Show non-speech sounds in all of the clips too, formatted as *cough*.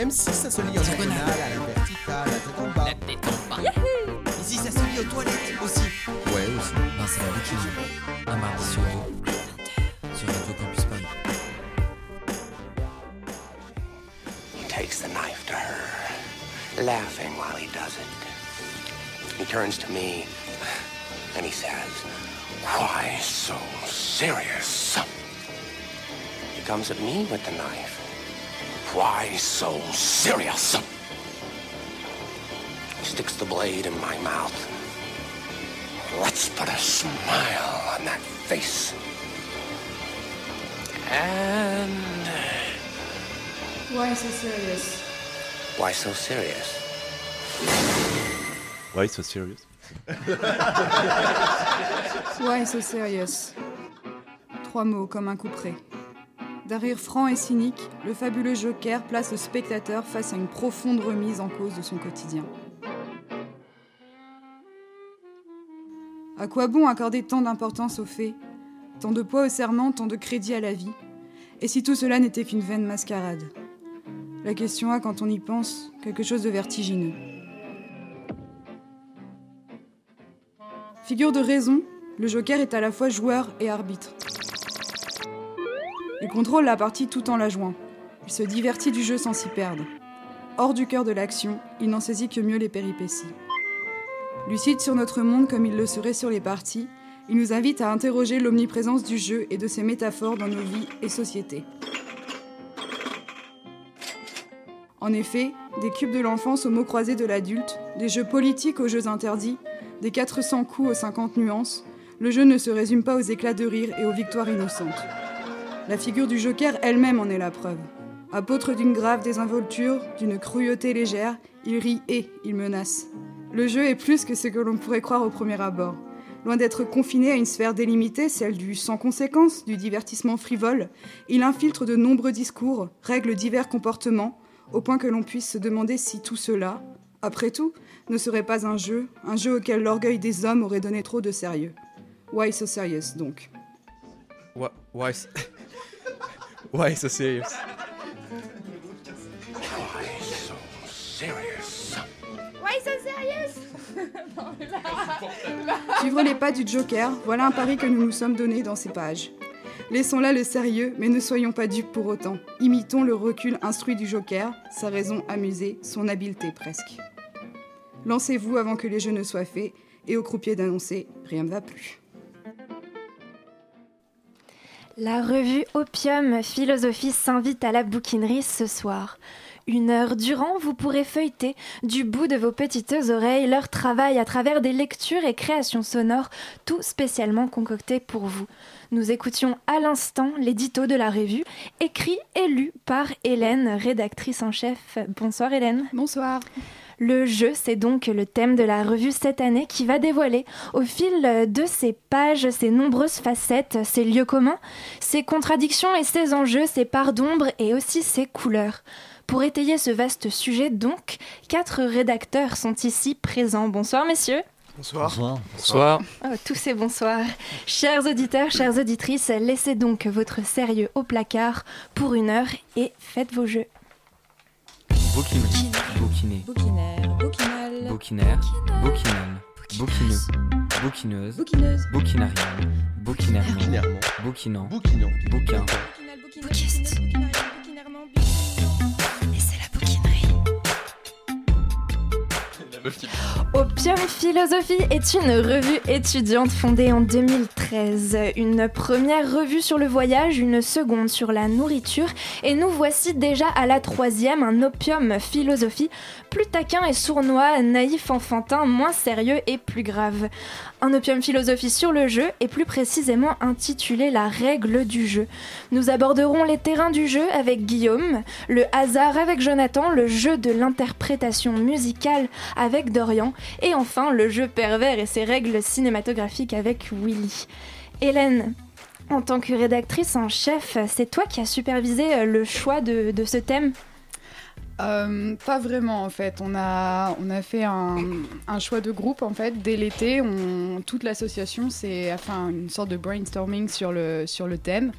Même si ça se lit en diagonale, à la verticale, à la tête en bas. La tête en bas. Et si ça se lit aux toilettes aussi. Ouais, aussi. Ben, c'est la bouquine. Un mardi sur deux. Sur Radio Campus Paris. He takes the knife to her, laughing while he does it. He turns to me and he says, Why so serious? He comes at me with the knife. Why so serious? He sticks the blade in my mouth. Let's put a smile on that face. And Why so serious? why so serious? Why so serious Why so serious? Trois mots comme un coup près. D'un rire franc et cynique, le fabuleux Joker place le spectateur face à une profonde remise en cause de son quotidien. À quoi bon accorder tant d'importance aux faits, tant de poids au serment, tant de crédit à la vie Et si tout cela n'était qu'une vaine mascarade? La question a, quand on y pense, quelque chose de vertigineux. Figure de raison, le Joker est à la fois joueur et arbitre. Il contrôle la partie tout en la jouant. Il se divertit du jeu sans s'y perdre. Hors du cœur de l'action, il n'en saisit que mieux les péripéties. Lucide sur notre monde comme il le serait sur les parties, il nous invite à interroger l'omniprésence du jeu et de ses métaphores dans nos vies et sociétés. En effet, des cubes de l'enfance aux mots croisés de l'adulte, des jeux politiques aux jeux interdits, des 400 coups aux 50 nuances, le jeu ne se résume pas aux éclats de rire et aux victoires innocentes. La figure du Joker elle-même en est la preuve. Apôtre d'une grave désinvolture, d'une cruauté légère, il rit et il menace. Le jeu est plus que ce que l'on pourrait croire au premier abord. Loin d'être confiné à une sphère délimitée, celle du sans conséquence, du divertissement frivole, il infiltre de nombreux discours, règle divers comportements, au point que l'on puisse se demander si tout cela, après tout, ne serait pas un jeu, un jeu auquel l'orgueil des hommes aurait donné trop de sérieux. Why so serious donc? So- why so serious Why so serious? Suivre les pas du Joker, voilà un pari que nous nous sommes donné dans ces pages. Laissons là le sérieux, mais ne soyons pas dupes pour autant. Imitons le recul instruit du Joker, sa raison amusée, son habileté presque. Lancez-vous avant que les jeux ne soient faits, et au croupier d'annoncer rien ne va plus. La revue Opium Philosophie s'invite à la bouquinerie ce soir. Une heure durant, vous pourrez feuilleter du bout de vos petites oreilles leur travail à travers des lectures et créations sonores, tout spécialement concocté pour vous. Nous écoutions à l'instant l'édito de la revue, écrit et lu par Hélène, rédactrice en chef. Bonsoir Hélène. Bonsoir. Le jeu, c'est donc le thème de la revue cette année qui va dévoiler au fil de ses pages ses nombreuses facettes, ses lieux communs, ses contradictions et ses enjeux, ses parts d'ombre et aussi ses couleurs. Pour étayer ce vaste sujet, donc, quatre rédacteurs sont ici présents. Bonsoir messieurs. Bonsoir. Bonsoir. Oh, tous ces bonsoirs. Chers auditeurs, chères auditrices, laissez donc votre sérieux au placard pour une heure et faites vos jeux. Bouquinerie. Bouquiné. Bouquinaire, bouquinal, Bouquinaire. Bouquinal. Bouquineux. Bouquineuse. bouquineuse, Bouquinarienne. Bouquinairement. Bouquinant. Bouquinant. Bouquin. Bouquiste. bouquinerie. Opium Philosophie est une revue étudiante fondée en 2013. Une première revue sur le voyage, une seconde sur la nourriture, et nous voici déjà à la troisième, un Opium Philosophie, plus taquin et sournois, naïf, enfantin, moins sérieux et plus grave. Un Opium Philosophie sur le jeu, et plus précisément intitulé La règle du jeu. Nous aborderons les terrains du jeu avec Guillaume, le hasard avec Jonathan, le jeu de l'interprétation musicale avec Dorian, et enfin le jeu pervers et ses règles cinématographiques avec Willy. Hélène, en tant que rédactrice en chef, c'est toi qui as supervisé euh, le choix de, ce thème? Euh, pas vraiment en fait. On a, fait un, choix de groupe en fait. Dès l'été, toute l'association a fait un- une sorte de brainstorming sur le, sur le thème.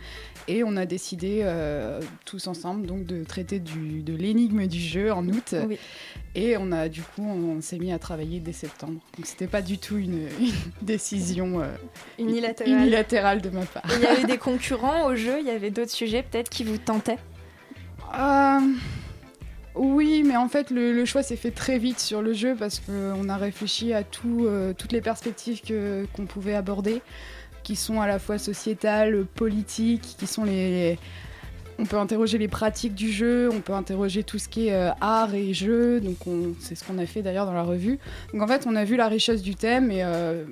Et on a décidé euh, tous ensemble donc de traiter du, de l'énigme du jeu en août. Oui. Et on a du coup on, s'est mis à travailler dès septembre. Donc c'était pas du tout une, *laughs* une décision euh, Unilatéral. unilatérale de ma part. Il y avait des *laughs* concurrents au jeu, il y avait d'autres sujets peut-être qui vous tentaient? Euh, oui, mais en fait, le, le choix s'est fait très vite sur le jeu parce qu'on a réfléchi à tout, euh, toutes les perspectives qu'on pouvait aborder, qui sont à la fois sociétales, politiques, qui sont les. On peut interroger les pratiques du jeu, on peut interroger tout ce qui est euh, art et jeu, donc on- c'est ce qu'on a fait d'ailleurs dans la revue. Donc en fait, on a vu la richesse du thème et euh,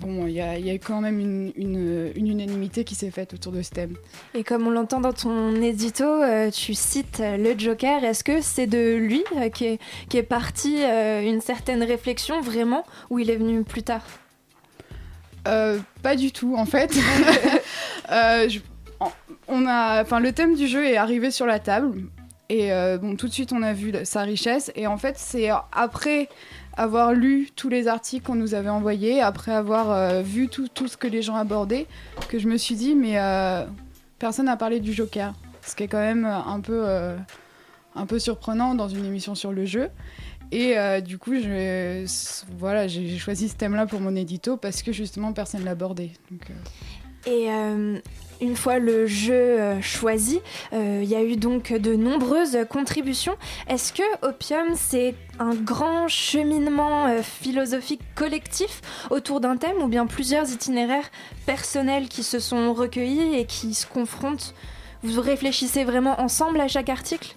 bon, il y, y a quand même une, une- unanimité qui s'est faite autour de ce thème. Et comme on l'entend dans ton édito, euh, tu cites le Joker. Est-ce que c'est de lui qui est, qui est parti une certaine réflexion vraiment ou il est venu plus tard? Euh, pas du tout, en fait. *laughs* Euh, je- on a, enfin, le thème du jeu est arrivé sur la table et euh, bon, tout de suite on a vu sa richesse et en fait c'est après avoir lu tous les articles qu'on nous avait envoyés, après avoir vu tout, tout ce que les gens abordaient, que je me suis dit mais personne n'a parlé du Joker, ce qui est quand même un peu, un peu surprenant dans une émission sur le jeu. Et euh, du coup, voilà, j'ai choisi ce thème-là pour mon édito parce que justement personne ne l'abordait. Euh, Et euh, une fois le jeu choisi, il y a eu donc de nombreuses contributions. Est-ce que Opium, c'est un grand cheminement philosophique collectif autour d'un thème ou bien plusieurs itinéraires personnels qui se sont recueillis et qui se confrontent? Vous réfléchissez vraiment ensemble à chaque article?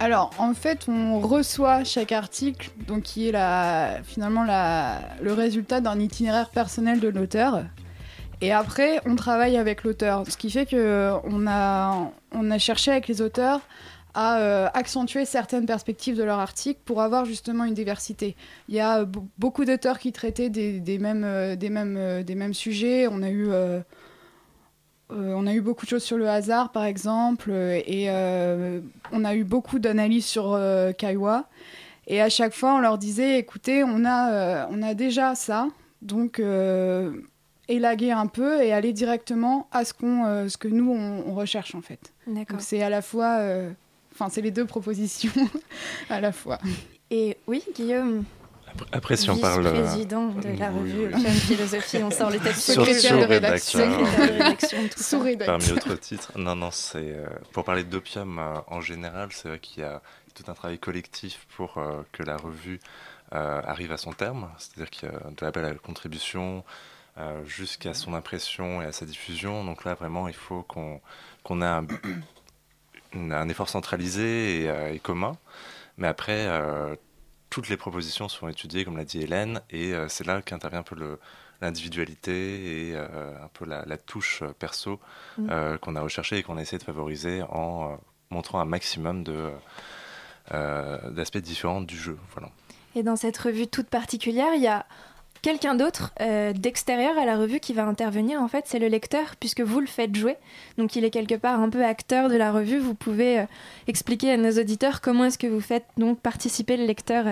Alors, en fait, on reçoit chaque article, donc qui est la, finalement le résultat d'un itinéraire personnel de l'auteur. Et après, on travaille avec l'auteur, ce qui fait que on a, cherché avec les auteurs à euh, accentuer certaines perspectives de leur article pour avoir justement une diversité. Il y a be- beaucoup d'auteurs qui traitaient des, mêmes, euh, des, mêmes, euh, des mêmes sujets. On a eu euh, euh, on a eu beaucoup de choses sur le hasard, par exemple, euh, et euh, on a eu beaucoup d'analyses sur euh, Kaiwa. Et à chaque fois, on leur disait, écoutez, on a, on a déjà ça, donc élaguer un peu et aller directement à ce, qu'on, ce que nous, on, on recherche, en fait. D'accord. Donc c'est à la fois... Enfin, c'est les deux propositions *laughs* à la fois. Et oui, Guillaume, Si on parle. euh, vice-président de la oui, revue oui. Opium Philosophie, on sort les Sur- Secrétaire de rédaction. secrétaire de rédaction, tout. Parmi autres titres, non, non, c'est euh, pour parler d'opium euh, en général, c'est vrai qu'il y a tout un travail collectif pour euh, que la revue arrive à son terme, c'est-à-dire qu'il y a de l'appel à la contribution jusqu'à son impression et à sa diffusion. Donc là, vraiment, il faut qu'on qu'on ait un, effort centralisé et, et commun. Mais après, toutes les propositions sont étudiées, comme l'a dit Hélène, et euh, c'est là qu'intervient un peu le, l'individualité et euh, un peu la, la touche euh, perso Mm. qu'on a recherché et qu'on a essayé de favoriser en montrant un maximum de, d'aspects différents du jeu. Voilà. Et dans cette revue toute particulière, il y a quelqu'un d'autre euh, d'extérieur à la revue qui va intervenir. En fait, c'est le lecteur, puisque vous le faites jouer. Donc, il est quelque part un peu acteur de la revue. Vous pouvez euh, expliquer à nos auditeurs comment est-ce que vous faites donc participer le lecteur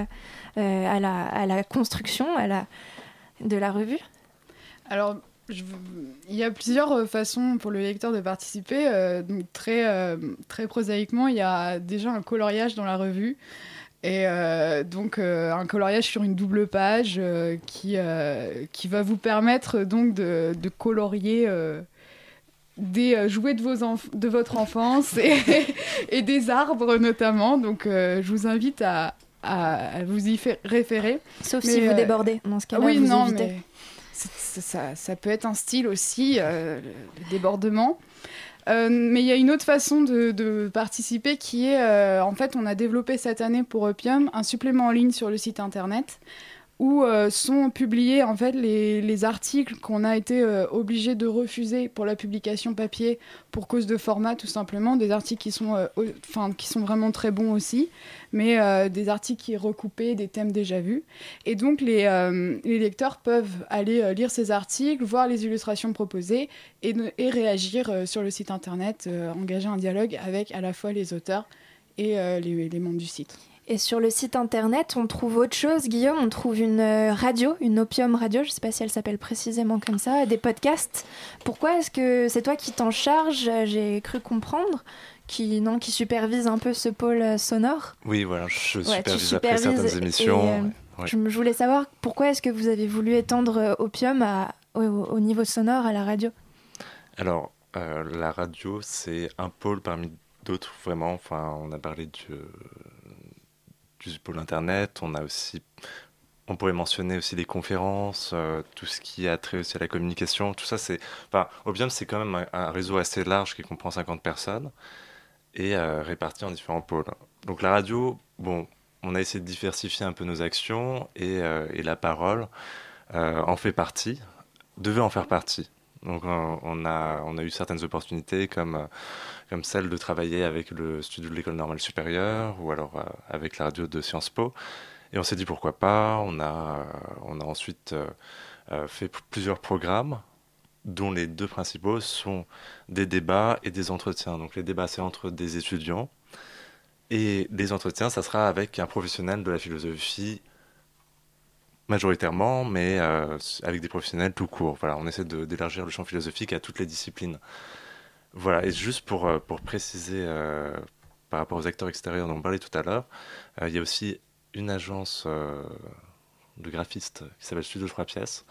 euh, à, la, construction de la revue. Alors, il y a plusieurs façons pour le lecteur de participer. donc très, très prosaïquement, il y a déjà un coloriage dans la revue. Et euh, donc euh, un coloriage sur une double page euh, qui, qui va vous permettre donc de, de colorier des jouets de, vos de votre enfance et, *laughs* et des arbres notamment. Donc je vous invite à, à- vous y référer. Sauf Mais, si vous débordez. Dans ce cas-là, oui, vous non, évitez. mais ça, ça peut être un style aussi, le, le débordement. Euh, mais il y a une autre façon de, participer qui est, euh, en fait, on a développé cette année pour Opium un supplément en ligne sur le site internet où euh, sont publiés en fait les, les articles qu'on a été euh, obligé de refuser pour la publication papier pour cause de format tout simplement. Des articles qui sont euh, qui sont vraiment très bons aussi mais des articles qui recoupés des thèmes déjà vus. Et donc les, lecteurs peuvent aller lire ces articles voir les illustrations proposées et, et réagir sur le site internet engager un dialogue avec à la fois les auteurs et les membres du site Et sur le site internet, on trouve autre chose, Guillaume. On trouve une euh, radio, une opium radio. Je ne sais pas si elle s'appelle précisément comme ça, des podcasts. Pourquoi est-ce que c'est toi qui t'en charges? J'ai cru comprendre qui non, qui supervise un peu ce pôle euh, sonore. Oui, voilà, je Ouais, supervise après certaines supervises et, émissions. euh, ouais. Je, voulais savoir pourquoi est-ce que vous avez voulu étendre euh, opium à- au, au niveau sonore à la radio? Alors, euh, la radio, c'est un pôle parmi d'autres, vraiment. Enfin, on a parlé du, du pôle Internet, on a aussi... On pourrait mentionner aussi les conférences, euh, tout ce qui a trait aussi à la communication. Tout ça, c'est... Enfin, Obium, c'est quand même un, réseau assez large qui comprend 50 personnes et euh, réparti en différents pôles. Donc la radio, bon, on a essayé de diversifier un peu nos actions et, euh, la parole en fait partie, devait en faire partie. Donc on a, on a eu certaines opportunités comme, euh, comme celle de travailler avec le studio de l'école normale supérieure ou alors euh, avec la radio de Sciences Po. Et on s'est dit pourquoi pas. On a, euh, on a ensuite fait plusieurs programmes dont les deux principaux sont des débats et des entretiens. Donc les débats c'est entre des étudiants et les entretiens ça sera avec un professionnel de la philosophie majoritairement, mais euh, avec des professionnels tout court. Voilà, on essaie d'élargir le champ philosophique à toutes les disciplines. Voilà, et juste pour, euh, pour préciser euh, par rapport aux acteurs extérieurs dont on parlait tout à l'heure, il y a aussi une agence de graphistes qui s'appelle Studio 3 pièces,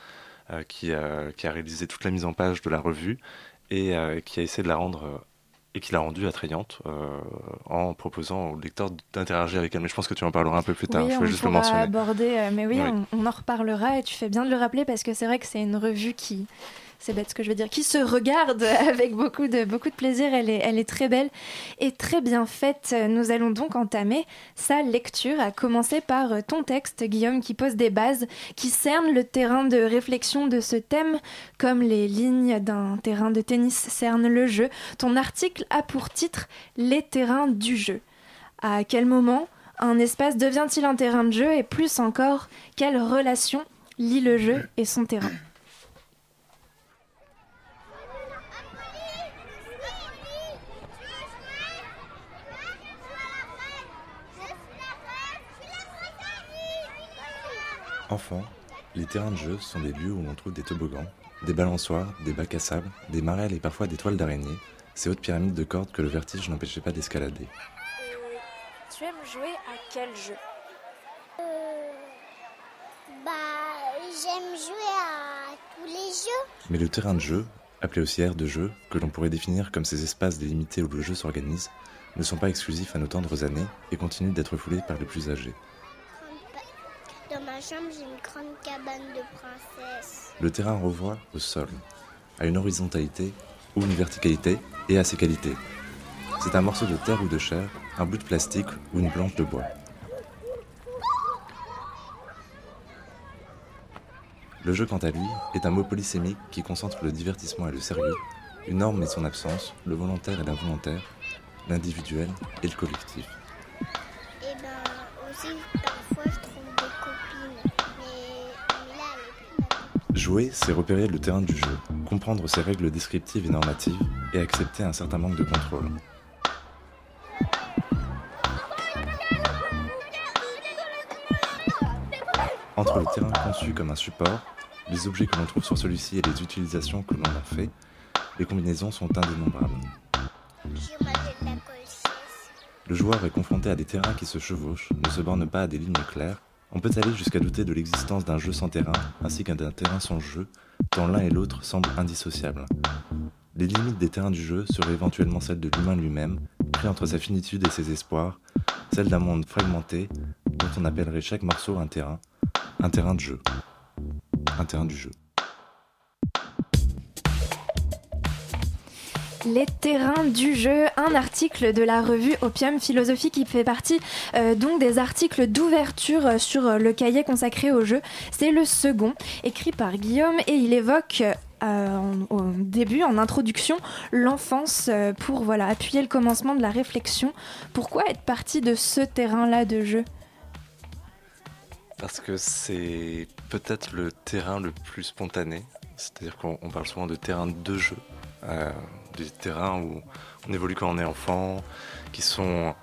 qui, qui a réalisé toute la mise en page de la revue et qui a essayé de la rendre et qui l'a rendue attrayante euh, en proposant aux lecteurs d'interagir avec elle. Mais je pense que tu en parleras un peu plus tard. oui, je voulais juste le mentionner. aborder, euh, mais oui, Oui. On, on en reparlera et tu fais bien de le rappeler parce que c'est vrai que c'est une revue qui, c'est bête ce que je veux dire, qui se regarde *laughs* avec beaucoup de, beaucoup de plaisir. Elle est, elle est très belle et très bien faite. Nous allons donc entamer sa lecture, à commencer par euh, ton texte, Guillaume, qui pose des bases, qui cerne le terrain de réflexion de ce thème, comme les lignes d'un terrain de tennis cernent le jeu. Ton article a pour titre Les terrains du jeu. À quel moment un espace devient-il un terrain de jeu et plus encore, quelle relation lie le jeu et son terrain? Enfant, les terrains de jeu sont des lieux où l'on trouve des toboggans, des balançoires, des bacs à sable, des marelles et parfois des toiles d'araignée, ces hautes pyramides de cordes que le vertige n'empêchait pas d'escalader. Tu aimes jouer à quel jeu? Bah, j'aime jouer à tous les jeux. Mais le terrain de jeu, appelé aussi aire de jeu, que l'on pourrait définir comme ces espaces délimités où le jeu s'organise, ne sont pas exclusifs à nos tendres années et continuent d'être foulés par les plus âgés. Ma chambre, j'ai une grande cabane de princesse. Le terrain renvoie au sol, à une horizontalité ou une verticalité et à ses qualités. C'est un morceau de terre ou de chair, un bout de plastique ou une planche de bois. Le jeu, quant à lui, est un mot polysémique qui concentre le divertissement et le sérieux, une norme et son absence, le volontaire et l'involontaire, l'individuel et le collectif. Jouer, c'est repérer le terrain du jeu, comprendre ses règles descriptives et normatives et accepter un certain manque de contrôle. Entre le terrain conçu comme un support, les objets que l'on trouve sur celui-ci et les utilisations que l'on en fait, les combinaisons sont indénombrables. Le joueur est confronté à des terrains qui se chevauchent, ne se bornent pas à des lignes claires. On peut aller jusqu'à douter de l'existence d'un jeu sans terrain, ainsi qu'un terrain sans jeu, tant l'un et l'autre semblent indissociables. Les limites des terrains du jeu seraient éventuellement celles de l'humain lui-même, pris entre sa finitude et ses espoirs, celles d'un monde fragmenté, dont on appellerait chaque morceau un terrain, un terrain de jeu. Un terrain du jeu. Les terrains du jeu, un article de la revue Opium Philosophie qui fait partie euh, donc des articles d'ouverture euh, sur euh, le cahier consacré au jeu. C'est le second, écrit par Guillaume, et il évoque au début, en introduction, l'enfance pour voilà appuyer le commencement de la réflexion. Pourquoi être parti de ce terrain-là de jeu? Parce que c'est peut-être le terrain le plus spontané. C'est-à-dire qu'on on parle souvent de terrain de jeu. Des terrains où on évolue quand on est enfant, qui sont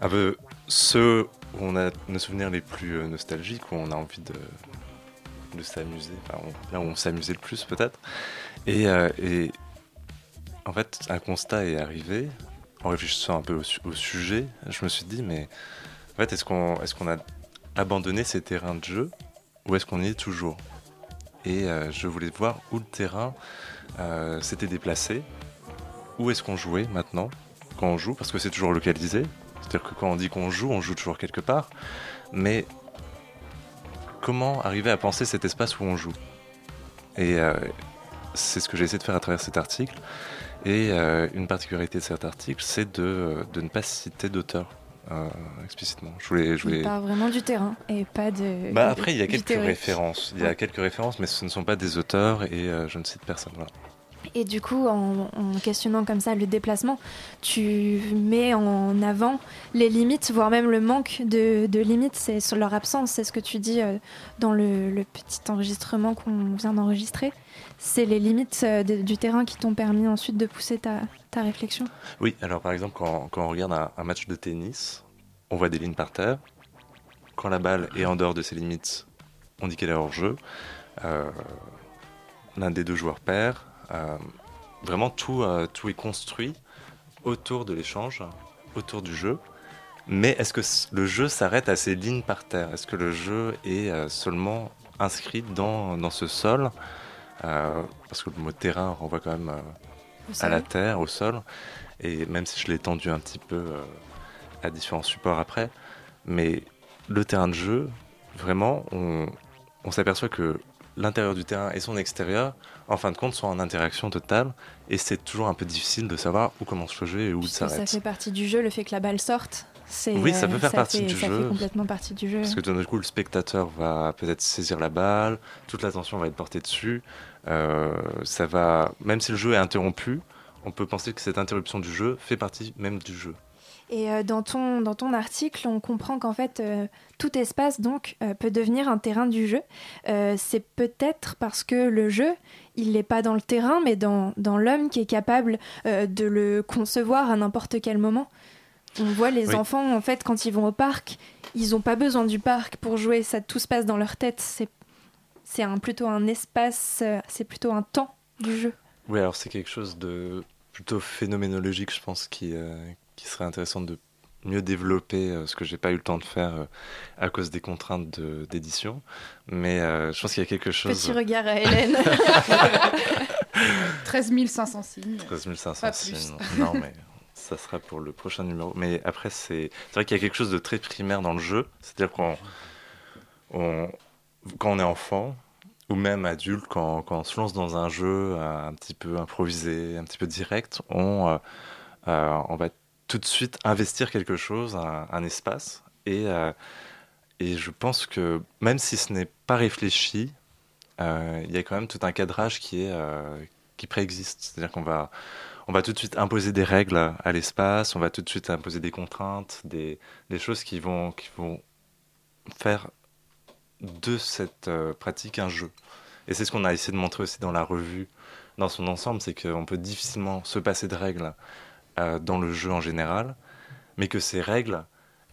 un peu ceux où on a nos souvenirs les plus euh, nostalgiques, où on a envie de, de s'amuser, enfin, là où on s'amusait le plus peut-être. Et, euh, et en fait, un constat est arrivé, en réfléchissant un peu au, su- au sujet, je me suis dit, mais en fait, est-ce qu'on est qu'on a abandonné ces terrains de jeu ou est-ce qu'on y est toujours? Et euh, je voulais voir où le terrain s'était déplacé, où est-ce qu'on jouait maintenant, quand on joue, parce que c'est toujours localisé. C'est-à-dire que quand on dit qu'on joue, on joue toujours quelque part. Mais comment arriver à penser cet espace où on joue? Et euh, c'est ce que j'ai essayé de faire à travers cet article. Et euh, une particularité de cet article, c'est de, de ne pas citer d'auteur euh, explicitement. Je voulais, je voulais... Il part vraiment du terrain et pas de. Bah après, il y a quelques théorique. références. Il y a quelques références, mais ce ne sont pas des auteurs et euh, je ne cite personne. Voilà. Et du coup, en, questionnant comme ça le déplacement, tu mets en avant les limites, voire même le manque de, limites, c'est sur leur absence. C'est ce que tu dis euh, dans le, petit enregistrement qu'on vient d'enregistrer. C'est les limites euh, du terrain qui t'ont permis ensuite de pousser ta, réflexion. Oui, alors par exemple, quand, on regarde un, match de tennis, on voit des lignes par terre. Quand la balle est en dehors de ces limites, on dit qu'elle est hors jeu. Euh, L'un des deux joueurs perd. Euh, vraiment, tout, euh, tout est construit autour de l'échange, autour du jeu. Mais est-ce que le jeu s'arrête à ces lignes par terre? Est-ce que le jeu est euh, seulement inscrit dans, dans ce sol? Euh, Parce que le mot terrain renvoie quand même euh, à la terre, au sol. Et même si je l'ai tendu un petit peu euh, à différents supports après, mais le terrain de jeu, vraiment, on, on s'aperçoit que l'intérieur du terrain et son extérieur, en fin de compte, sont en interaction totale. Et c'est toujours un peu difficile de savoir où commence le jeu et où il ça s'arrête. fait partie du jeu, le fait que la balle sorte. Oui, ça peut euh, faire partie fait- du ça jeu. fait complètement partie du jeu. Parce que d'un coup, le spectateur va peut-être saisir la balle, toute l'attention va être portée dessus. Euh, ça va, même si le jeu est interrompu, on peut penser que cette interruption du jeu fait partie même du jeu. Et euh, dans, ton, dans ton article, on comprend qu'en fait, euh, tout espace donc euh, peut devenir un terrain du jeu. Euh, c'est peut-être parce que le jeu, il n'est pas dans le terrain, mais dans, dans l'homme qui est capable de le concevoir à n'importe quel moment. On voit les Oui. enfants, en fait, quand ils vont au parc, ils n'ont pas besoin du parc pour jouer, ça tout se passe dans leur tête. C'est, c'est un, plutôt un espace, c'est plutôt un temps du jeu. Oui, alors c'est quelque chose de plutôt phénoménologique, je pense, qui, qui serait intéressant de mieux développer, euh, ce que j'ai pas eu le temps de faire euh, à cause des contraintes de- d'édition. Mais euh, je pense qu'il y a quelque chose. Petit regard à Hélène. *laughs* 13 500 signes. 13 500 Pas plus. signes. Non, mais ça sera pour le prochain numéro. Mais après, c'est c'est vrai qu'il y a quelque chose de très primaire dans le jeu. C'est-à-dire qu'on, on- quand on est enfant, ou même adulte, quand, quand on se lance dans un jeu un petit peu improvisé, un petit peu direct, on, euh, euh, on va tout de suite investir quelque chose, un, espace. Et, euh, et je pense que même si ce n'est pas réfléchi, euh, il y a quand même tout un cadrage qui, est, euh, qui préexiste. C'est-à-dire qu'on va, on va tout de suite imposer des règles à l'espace, on va tout de suite imposer des contraintes, des, des choses qui vont, qui vont faire de cette pratique un jeu. Et c'est ce qu'on a essayé de montrer aussi dans la revue, dans son ensemble, c'est qu'on peut difficilement se passer de règles euh, dans le jeu en général, mais que ces règles,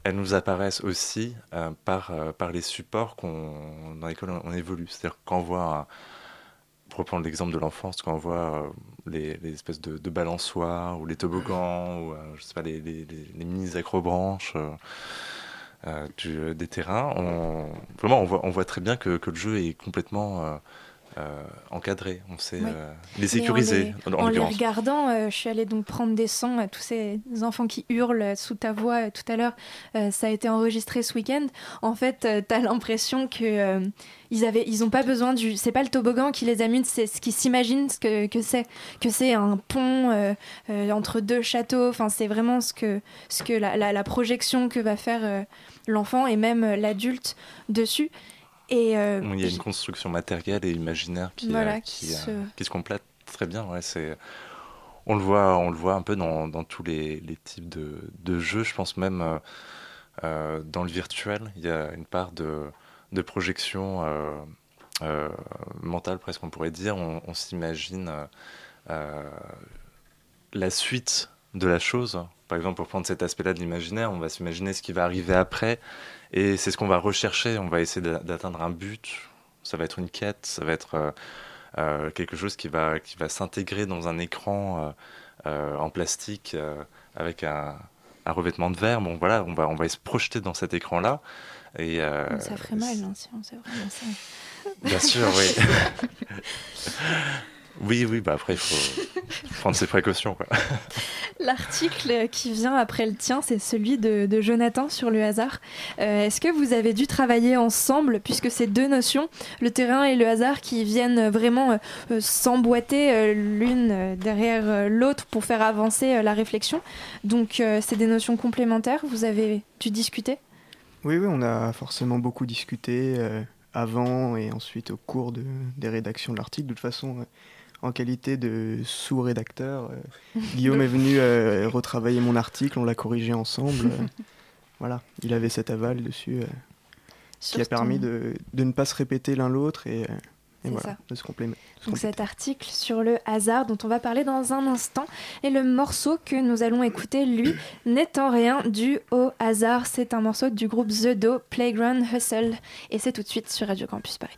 elles nous apparaissent aussi euh, par, euh, par les supports qu'on, dans lesquels on, évolue. C'est-à-dire quand on voit, pour reprendre l'exemple de l'enfance, quand on voit les, les espèces de, de balançoires ou les toboggans ou je sais pas, les, les, les- les mini acrobranches euh, du- des terrains, on, on voit, on voit très bien que le jeu est complètement euh, euh, encadré. On sait euh, les sécuriser. En, les, en les regardant, euh, je suis allée donc prendre des sons, euh, tous ces enfants qui hurlent sous ta voix euh, tout à l'heure. ça a été enregistré ce week-end. En fait, euh, t'as l'impression que ils avaient, ils ont pas besoin du. C'est pas le toboggan qui les amuse, c'est ce qu'ils s'imaginent ce que que c'est, que c'est un pont entre deux châteaux. Enfin, c'est vraiment ce que ce que la, la- la projection que va faire l'enfant et même l'adulte dessus. Et euh, Il y a une construction matérielle et imaginaire qui, Voilà, euh, qui qui, euh, se- qui se complète très bien. Ouais, c'est, on, le voit, on le voit un peu dans, dans tous les, les types de, de jeux. Je pense même euh, dans le virtuel, il y a une part de, de projection euh, mentale, presque on pourrait dire. On, on s'imagine la suite de la chose. Par exemple, pour prendre cet aspect-là de l'imaginaire, on va s'imaginer ce qui va arriver après, et c'est ce qu'on va rechercher. On va essayer d'atteindre un but. Ça va être une quête, ça va être euh, euh, quelque chose qui va, qui va s'intégrer dans un écran euh, en plastique avec un, un, revêtement de verre. Bon, voilà, on va, on va se projeter dans cet écran-là. Et, ça ferait mal hein, si on sait vraiment ça. Bien sûr, oui. *laughs* Oui, oui, bah après, il faut *laughs* prendre ses précautions. L'article qui vient après le tien, c'est celui de, Jonathan sur le hasard. Euh, est-ce que vous avez dû travailler ensemble, puisque ces deux notions, le terrain et le hasard, qui viennent vraiment euh, s'emboîter euh, l'une derrière l'autre pour faire avancer la réflexion? Donc, c'est des notions complémentaires. Vous avez dû discuter? Oui, oui, on a forcément beaucoup discuté avant et ensuite au cours de, des rédactions de l'article. De toute façon, en qualité de sous-rédacteur. Euh, *laughs* Guillaume est venu euh, retravailler mon article, on l'a corrigé ensemble. Euh, *laughs* voilà, il avait cet aval dessus qui a permis de, de, ne pas se répéter l'un l'autre et, voilà, de se compléter. Donc cet article sur le hasard dont on va parler dans un instant et le morceau que nous allons écouter, lui, *coughs* n'étant rien dû au hasard. C'est un morceau du groupe The Do, Playground Hustle et c'est tout de suite sur Radio Campus Paris.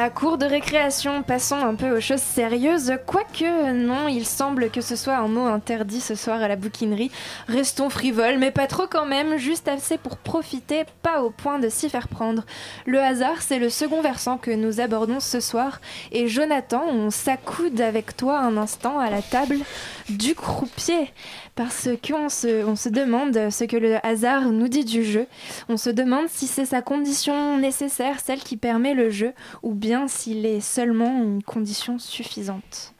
La cour de récréation, passons un peu aux choses sérieuses. Quoique, non, il semble que ce soit un mot interdit ce soir à la bouquinerie. Restons frivoles, mais pas trop quand même, juste assez pour profiter, pas au point de s'y faire prendre. Le hasard, c'est le second versant que nous abordons ce soir. Et Jonathan, on s'accoude avec toi un instant à la table du croupier parce qu'on se, on se demande ce que le hasard nous dit du jeu. On se demande si c'est sa condition nécessaire, celle qui permet le jeu, ou bien s'il est seulement une condition suffisante.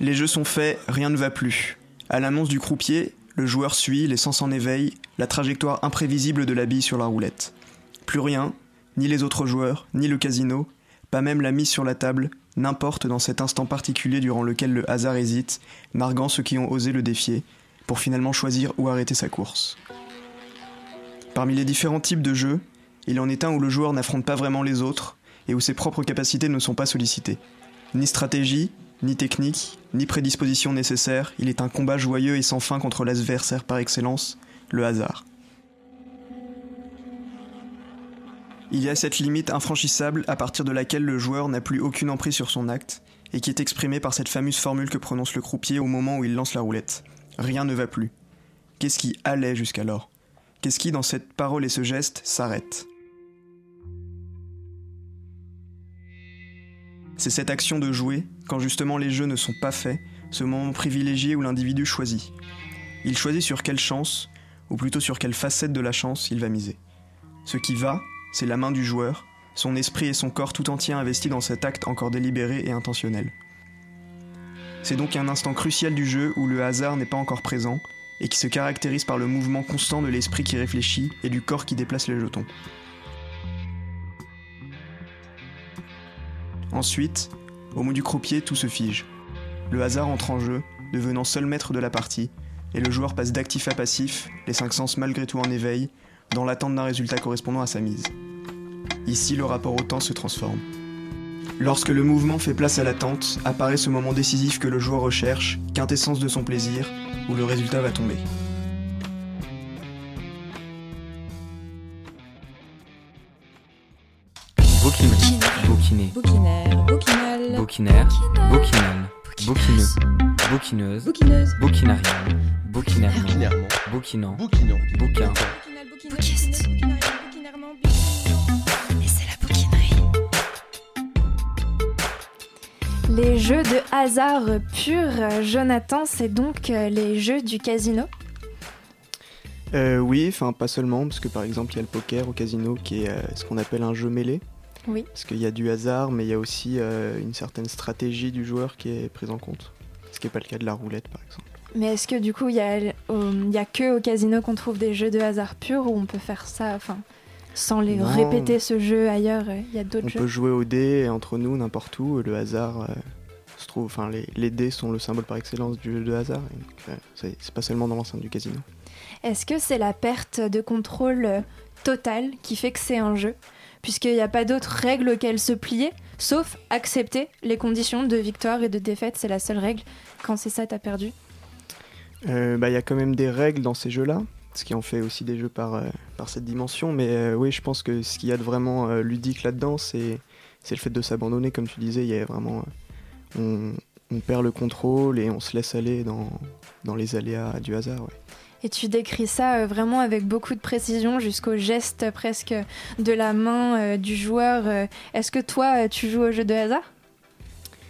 Les jeux sont faits, rien ne va plus. À l'annonce du croupier, le joueur suit, les sens en éveil, la trajectoire imprévisible de la bille sur la roulette. Plus rien, ni les autres joueurs, ni le casino, pas même la mise sur la table, n'importe dans cet instant particulier durant lequel le hasard hésite, narguant ceux qui ont osé le défier, pour finalement choisir où arrêter sa course. Parmi les différents types de jeux, il en est un où le joueur n'affronte pas vraiment les autres et où ses propres capacités ne sont pas sollicitées. Ni stratégie, ni technique, ni prédisposition nécessaire, il est un combat joyeux et sans fin contre l'adversaire par excellence, le hasard. Il y a cette limite infranchissable à partir de laquelle le joueur n'a plus aucune emprise sur son acte, et qui est exprimée par cette fameuse formule que prononce le croupier au moment où il lance la roulette. Rien ne va plus. Qu'est-ce qui allait jusqu'alors? Qu'est-ce qui, dans cette parole et ce geste, s'arrête? C'est cette action de jouer, quand justement les jeux ne sont pas faits, ce moment privilégié où l'individu choisit. Il choisit sur quelle chance, ou plutôt sur quelle facette de la chance il va miser. Ce qui va, c'est la main du joueur, son esprit et son corps tout entier investis dans cet acte encore délibéré et intentionnel. C'est donc un instant crucial du jeu où le hasard n'est pas encore présent et qui se caractérise par le mouvement constant de l'esprit qui réfléchit et du corps qui déplace les jetons. Ensuite, au mot du croupier, tout se fige. Le hasard entre en jeu, devenant seul maître de la partie, et le joueur passe d'actif à passif, les cinq sens malgré tout en éveil, dans l'attente d'un résultat correspondant à sa mise. Ici, le rapport au temps se transforme. Lorsque le mouvement fait place à l'attente, apparaît ce moment décisif que le joueur recherche, quintessence de son plaisir, où le résultat va tomber. Bouquiné. Bouquiné. Bouquinaire, bouquinal. Bouquinaire. Bouquinal. Bouquineux. Bouquineuse. Bouquineuse. Bouquinairement. Bouquinant. Bouquin. Et c'est la bouquinerie. Les jeux de hasard pur, Jonathan, c'est donc euh, les jeux du casino? Euh, oui, enfin pas seulement, parce que par exemple il y a le poker au casino qui est euh, ce qu'on appelle un jeu mêlé. Oui. Parce qu'il y a du hasard, mais il y a aussi euh, une certaine stratégie du joueur qui est prise en compte. Ce qui n'est pas le cas de la roulette par exemple. Mais est-ce que du coup, il y, a, euh, y a que au casino qu'on trouve des jeux de hasard pur ou on peut faire ça enfin, sans les Non. répéter ce jeu ailleurs euh, Il y a d'autres On jeux? peut jouer au dé entre nous, n'importe où. Le hasard euh, se trouve. Enfin, les, les dés sont le symbole par excellence du jeu de hasard. Euh, c'est c'est pas seulement dans l'enceinte du casino. Est-ce que c'est la perte de contrôle euh, totale qui fait que c'est un jeu? Puisqu'il n'y a pas d'autres règles auxquelles se plier, sauf accepter les conditions de victoire et de défaite. C'est la seule règle. Quand c'est ça, t'as perdu. Euh, bah, Il y a quand même des règles dans ces jeux-là, ce qui en fait aussi des jeux par, euh, cette dimension. Mais euh, oui, je pense que ce qu'il y a de vraiment ludique là-dedans, c'est le fait de s'abandonner. Comme tu disais, il y a vraiment. on, perd le contrôle et on se laisse aller dans, dans les aléas du hasard. Et tu décris ça vraiment avec beaucoup de précision jusqu'au geste presque de la main du joueur. Est-ce que toi, tu joues aux jeux de hasard?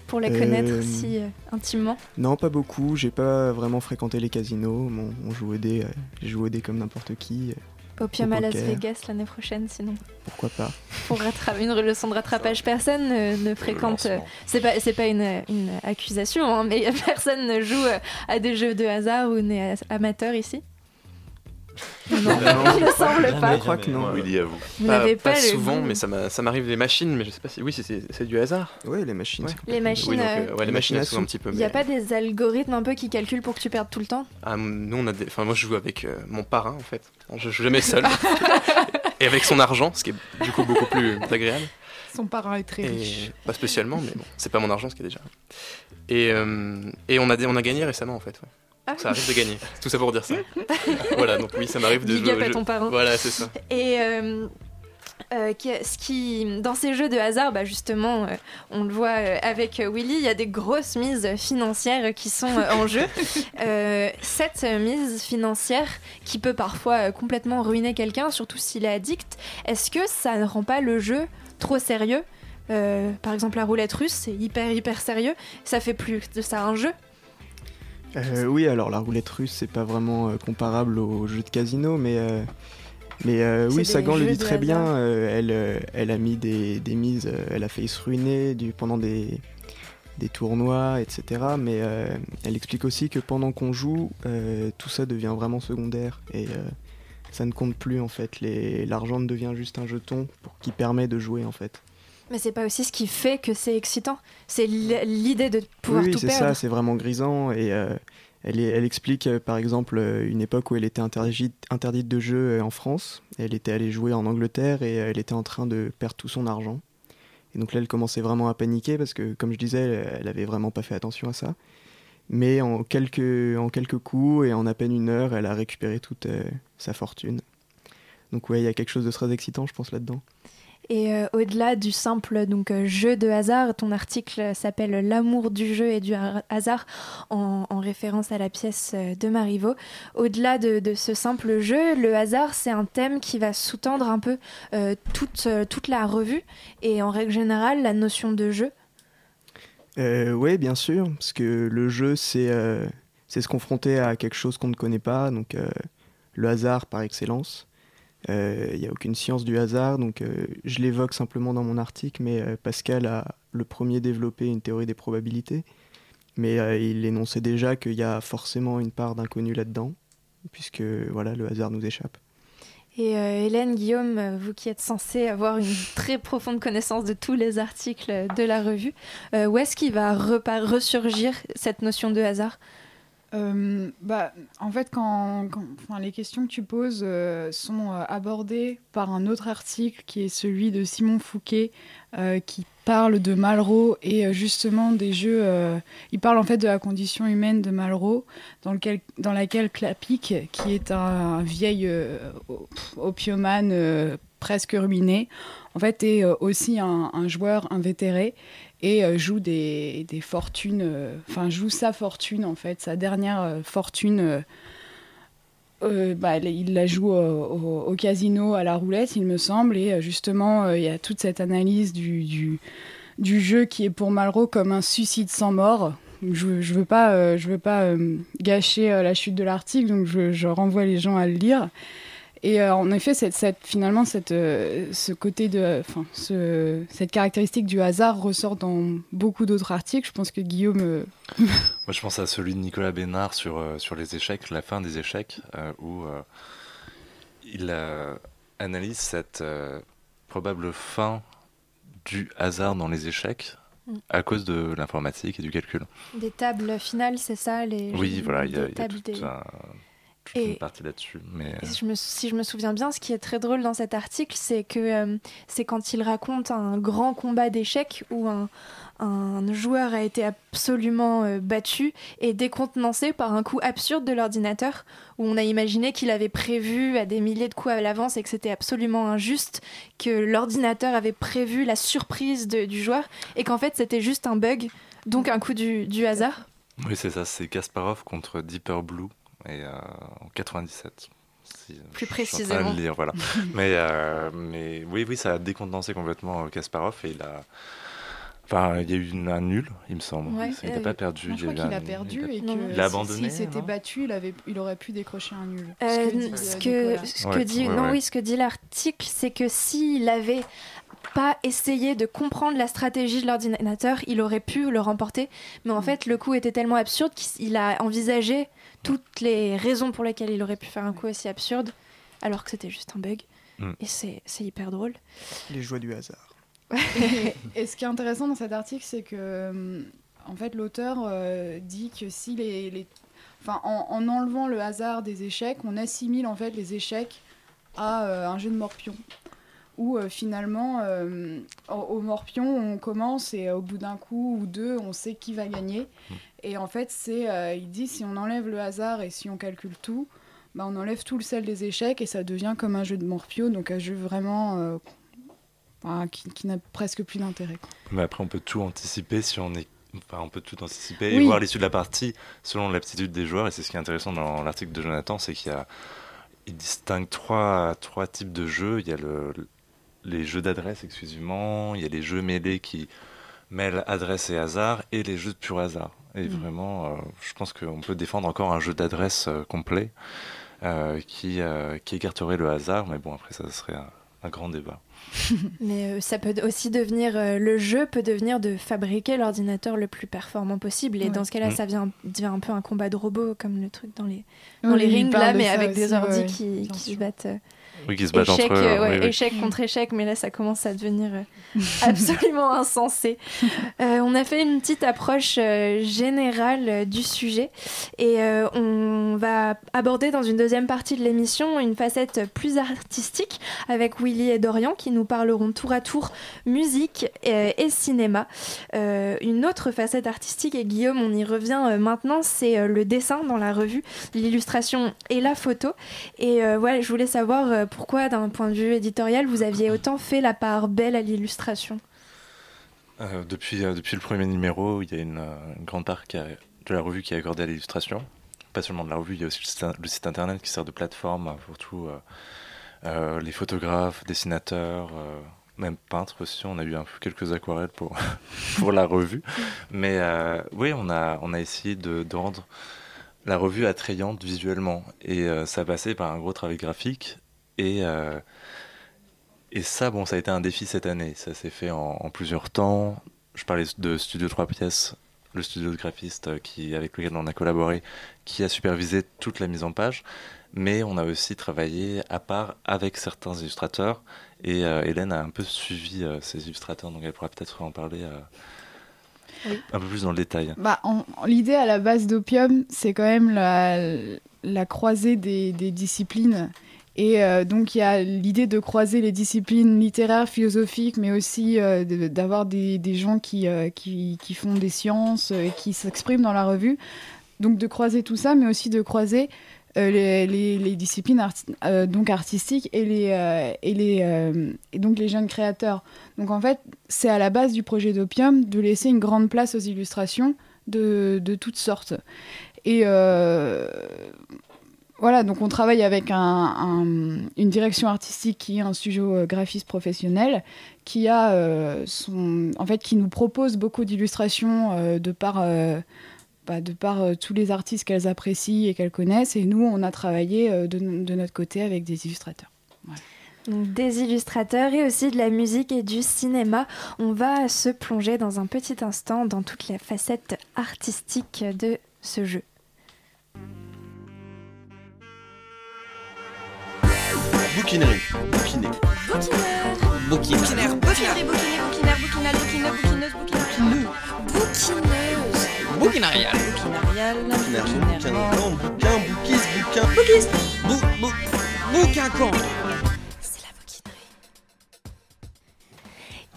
Pour les Euh, connaître si euh, intimement Non, pas beaucoup. J'ai pas vraiment fréquenté les casinos. Bon, on joue au dé, euh, j'ai joué au dé comme n'importe qui. euh, Opium au à Las. Vegas l'année prochaine, sinon. Pourquoi pas? Pour rattraper une leçon de rattrapage, personne ne, ne fréquente. euh, c'est pas, c'est pas une, une accusation, hein, mais *laughs* personne ne joue euh, à des jeux de hasard ou n'est amateur ici. Non, il ne semble pas. Je crois que non. Willy, à vous. Vous n'avez pas, souvent, mais ça m'a- ça m'arrive les machines, mais je sais pas si. Oui, c'est- du hasard. Oui, les machines. Ouais. Les machines, Oui, donc, euh, euh, ouais, les les machines, elles sont un petit peu. Il n'y a mais- pas des algorithmes un peu qui calculent pour que tu perdes tout le temps Ah, nous, on a des... enfin, moi, je joue avec euh, mon parrain, en fait. Je joue jamais seul. *laughs* et avec son argent, ce qui est du coup beaucoup plus agréable. Son parrain est très Et riche. pas spécialement, mais bon, c'est pas mon argent, ce qui est déjà. Et, euh, et on, a, on a gagné récemment, en fait. ouais. Ah Ça arrive de gagner. *laughs* Tout ça pour dire ça. voilà, donc oui, ça m'arrive de Big jouer. ton parrain. Voilà, c'est ça. *laughs* Et euh, euh, ce qui, dans ces jeux de hasard, bah justement, euh, on le voit avec Willy, il y a des grosses mises financières qui sont en jeu. *laughs* Euh, cette mise financière qui peut parfois complètement ruiner quelqu'un, surtout s'il est addict, est-ce que ça ne rend pas le jeu trop sérieux? Par exemple, la roulette russe, c'est hyper hyper sérieux. Ça fait plus de ça un jeu. Euh, oui, alors la roulette russe, c'est pas vraiment euh, comparable au jeu de casino, mais, euh, mais euh, oui, Sagan le dit très bien. elle, elle a mis des, des mises, elle a failli se ruiner du, pendant des, des tournois, etc. Mais euh, elle explique aussi que pendant qu'on joue, tout ça devient vraiment secondaire et ça ne compte plus en fait. L'argent ne devient juste un jeton pour, qui permet de jouer en fait. Mais c'est pas aussi ce qui fait que c'est excitant. C'est l'idée de pouvoir oui, oui, tout c'est perdre. ça, c'est vraiment grisant. Et euh, elle, est- elle explique euh, par exemple euh, une époque où elle était interdite, interdite de jeu en France. Elle était allée jouer en Angleterre et elle était en train de perdre tout son argent. Et donc là, elle commençait vraiment à paniquer parce que, comme je disais, elle, elle avait vraiment pas fait attention à ça. Mais en quelques, en quelques coups et en à peine une heure, elle a récupéré toute euh, sa fortune. Donc ouais, il y a quelque chose de très excitant, je pense, là-dedans. Et euh, au-delà du simple donc euh, jeu de hasard, ton article s'appelle L'amour du jeu et du ha- hasard en, en référence à la pièce euh, de Marivaux. Au-delà de, ce simple jeu, le hasard c'est un thème qui va sous-tendre un peu toute, toute la revue et en règle générale la notion de jeu. Oui, bien sûr, parce que le jeu, c'est c'est se confronter à quelque chose qu'on ne connaît pas, donc le hasard par excellence. Euh, Il n'y a aucune science du hasard, donc euh, je l'évoque simplement dans mon article, mais euh, Pascal a le premier développé une théorie des probabilités, mais euh, il énonçait déjà qu'il y a forcément une part d'inconnu là-dedans, puisque voilà, le hasard nous échappe. Et euh, Hélène, Guillaume, euh, vous qui êtes censé avoir une très profonde connaissance de tous les articles de la revue, euh, où est-ce qu'il va ressurgir cette notion de hasard? Euh, bah, en fait, quand, enfin, les questions que tu poses euh, sont euh, abordées par un autre article qui est celui de Simon Fouquet, qui parle de Malraux et justement des jeux. il parle en fait de la condition humaine de Malraux, dans, lequel, dans laquelle Clapic, qui est un, vieil op- opiomane presque ruiné, en fait est aussi un joueur invétéré et euh, joue des, des fortunes, euh, enfin joue sa fortune en fait, sa dernière euh, fortune. bah, il la joue au, casino à la roulette, il me semble, et justement il y a toute cette analyse du, du, jeu qui est pour Malraux comme un suicide sans mort. Je, je veux pas, je veux pas gâcher la chute de l'article, donc je renvoie les gens à le lire. Et euh, en effet, cette, cette- finalement, cette, euh, ce côté de, enfin, ce- cette caractéristique du hasard ressort dans beaucoup d'autres articles. Je pense que Guillaume. euh, *laughs* Moi, je pense à celui de Nicolas Bénard sur, euh, sur les échecs, la fin des échecs, euh, où euh, il euh, analyse cette euh, probable fin du hasard dans les échecs Mm. à cause de l'informatique et du calcul. Des tables finales, c'est ça les Oui, voilà, il y a, y a tables toute, des- un- toute Et- une partie là-dessus. Mais Et je me- si je me souviens bien, ce qui est très drôle dans cet article, c'est que euh, c'est quand il raconte un grand combat d'échecs où un, un joueur a été absolument euh, battu et décontenancé par un coup absurde de l'ordinateur, où on a imaginé qu'il avait prévu à des milliers de coups à l'avance et que c'était absolument injuste, que l'ordinateur avait prévu la surprise de- du joueur et qu'en fait c'était juste un bug, donc un coup du, du hasard. oui, c'est ça, c'est Kasparov contre Deeper Blue et, euh, en 97. Si, euh, Plus je suis en train de précisément. le lire, voilà. *laughs* mais, euh, mais oui, oui, ça a décontenancé complètement Kasparov et il a. Enfin, il y a eu une- un nul, il me semble. Ouais, il n'a euh, pas perdu. je crois qu'il a perdu et que. Il a abandonné, S'il s'était battu, il, avait, il aurait pu décrocher un nul. Euh, Ce que dit, ce que, Nicolas. ce que Ouais, dit, ouais, non, ouais. oui, ce que dit l'article, c'est que s'il avait pas essayé de comprendre la stratégie de l'ordinateur, il aurait pu le remporter. Mais Mm. en fait, le coup était tellement absurde qu'il a envisagé toutes les raisons pour lesquelles il aurait pu faire un coup aussi absurde, alors que c'était juste un bug. Mm. Et c'est c'est hyper drôle. Les joies du hasard. et, et ce qui est intéressant dans cet article, c'est que euh, en fait, l'auteur euh, dit que si les, les- enfin, en, en enlevant le hasard des échecs, on assimile en fait les échecs à euh, un jeu de morpion. Où euh, finalement, euh, au, morpion, on commence et au bout d'un coup ou deux, on sait qui va gagner. Et en fait, c'est, euh, il dit, si on enlève le hasard et si on calcule tout, bah, on enlève tout le sel des échecs et ça devient comme un jeu de morpio, donc un jeu vraiment euh, qui, qui n'a presque plus d'intérêt. Mais après, on peut tout anticiper si on est. Enfin, on peut tout anticiper Oui. et voir l'issue de la partie selon l'aptitude des joueurs. Et c'est ce qui est intéressant dans l'article de Jonathan, c'est qu'il y a, il distingue trois, trois types de jeux. Il y a le, les jeux d'adresse exclusivement, il y a les jeux mêlés qui mêlent adresse et hasard, et les jeux de pur hasard. Et Mm. vraiment, euh, je pense qu'on peut défendre encore un jeu d'adresse euh, complet euh, qui, qui écarterait le hasard. Mais bon, après, ça serait un, un grand débat. *laughs* Mais euh, ça peut aussi devenir, euh, le jeu peut devenir de fabriquer l'ordinateur le plus performant possible. Et Ouais. dans ce cas-là, Mm. ça vient, devient un peu un combat de robots, comme le truc dans les, Oui, dans les rings là, mais avec aussi, des ordis ouais, qui, qui se battent. euh, Oui, qui se battent échec, entre eux. euh, ouais, oui, oui. échec contre échec, mais là ça commence à devenir euh, *laughs* absolument insensé. *laughs* Euh, on a fait une petite approche euh, générale euh, du sujet et euh, on va aborder dans une deuxième partie de l'émission une facette plus artistique avec Willy et Dorian qui nous parleront tour à tour musique et cinéma. Euh, une autre facette artistique, et Guillaume, on y revient euh, maintenant, c'est euh, le dessin dans la revue, l'illustration et la photo. Et voilà, je voulais savoir, pourquoi, d'un point de vue éditorial, vous aviez autant fait la part belle à l'illustration? Depuis, depuis le premier numéro, il y a une, grande part de la revue qui est accordée à l'illustration. Pas seulement de la revue, il y a aussi le site, le site internet qui sert de plateforme pour tout. Euh, les photographes, dessinateurs, euh, même peintres aussi. On a eu quelques aquarelles pour, *laughs* pour la revue. Mais euh, oui, on a, on a essayé de, rendre la revue attrayante visuellement. Et ça passé par un gros travail graphique. Et, et ça, bon, ça a été un défi cette année. Ça s'est fait en, plusieurs temps. Je parlais de Studio 3 pièces, le studio de graphiste qui, avec lequel on a collaboré, qui a supervisé toute la mise en page. Mais on a aussi travaillé à part avec certains illustrateurs. Et euh, Hélène a un peu suivi euh, ces illustrateurs, donc elle pourra peut-être en parler euh, Oui. un peu plus dans le détail. Bah, L'idée à la base d'Opium, c'est quand même la, la croisée des, des disciplines. Et donc, il y a l'idée de croiser les disciplines littéraires, philosophiques, mais aussi d'avoir des, des gens qui, qui, qui font des sciences et qui s'expriment dans la revue. Donc, de croiser tout ça, mais aussi de croiser euh, les, disciplines euh, donc artistiques et, les, euh, et, les, donc les jeunes créateurs. Donc, en fait, c'est à la base du projet d'Opium de laisser une grande place aux illustrations de, de toutes sortes. Et voilà, donc on travaille avec un- un- une direction artistique qui est un studio graphiste professionnel, qui a en fait, qui nous propose beaucoup d'illustrations de par, bah, de par euh, tous les artistes qu'elles apprécient et qu'elles connaissent. Et nous, on a travaillé euh, de, de notre côté avec des illustrateurs. Donc, des illustrateurs et aussi de la musique et du cinéma. On va se plonger dans un petit instant dans toute la facette artistique de ce jeu. Bouquinerie. Bouquiner. Bouquinaire. Bouquinaire. Bouquinaire. Bouquinerie, bouquiner, bouquineur, bouquinal, bouquineuse, bouquineuse, bouquinariale. Bouquineuse. Bouquinarial. Bouquinairement. bouquin, bouquin, bouquise, bouquin. Bouquiste. Bou, bou, la bouquinerie.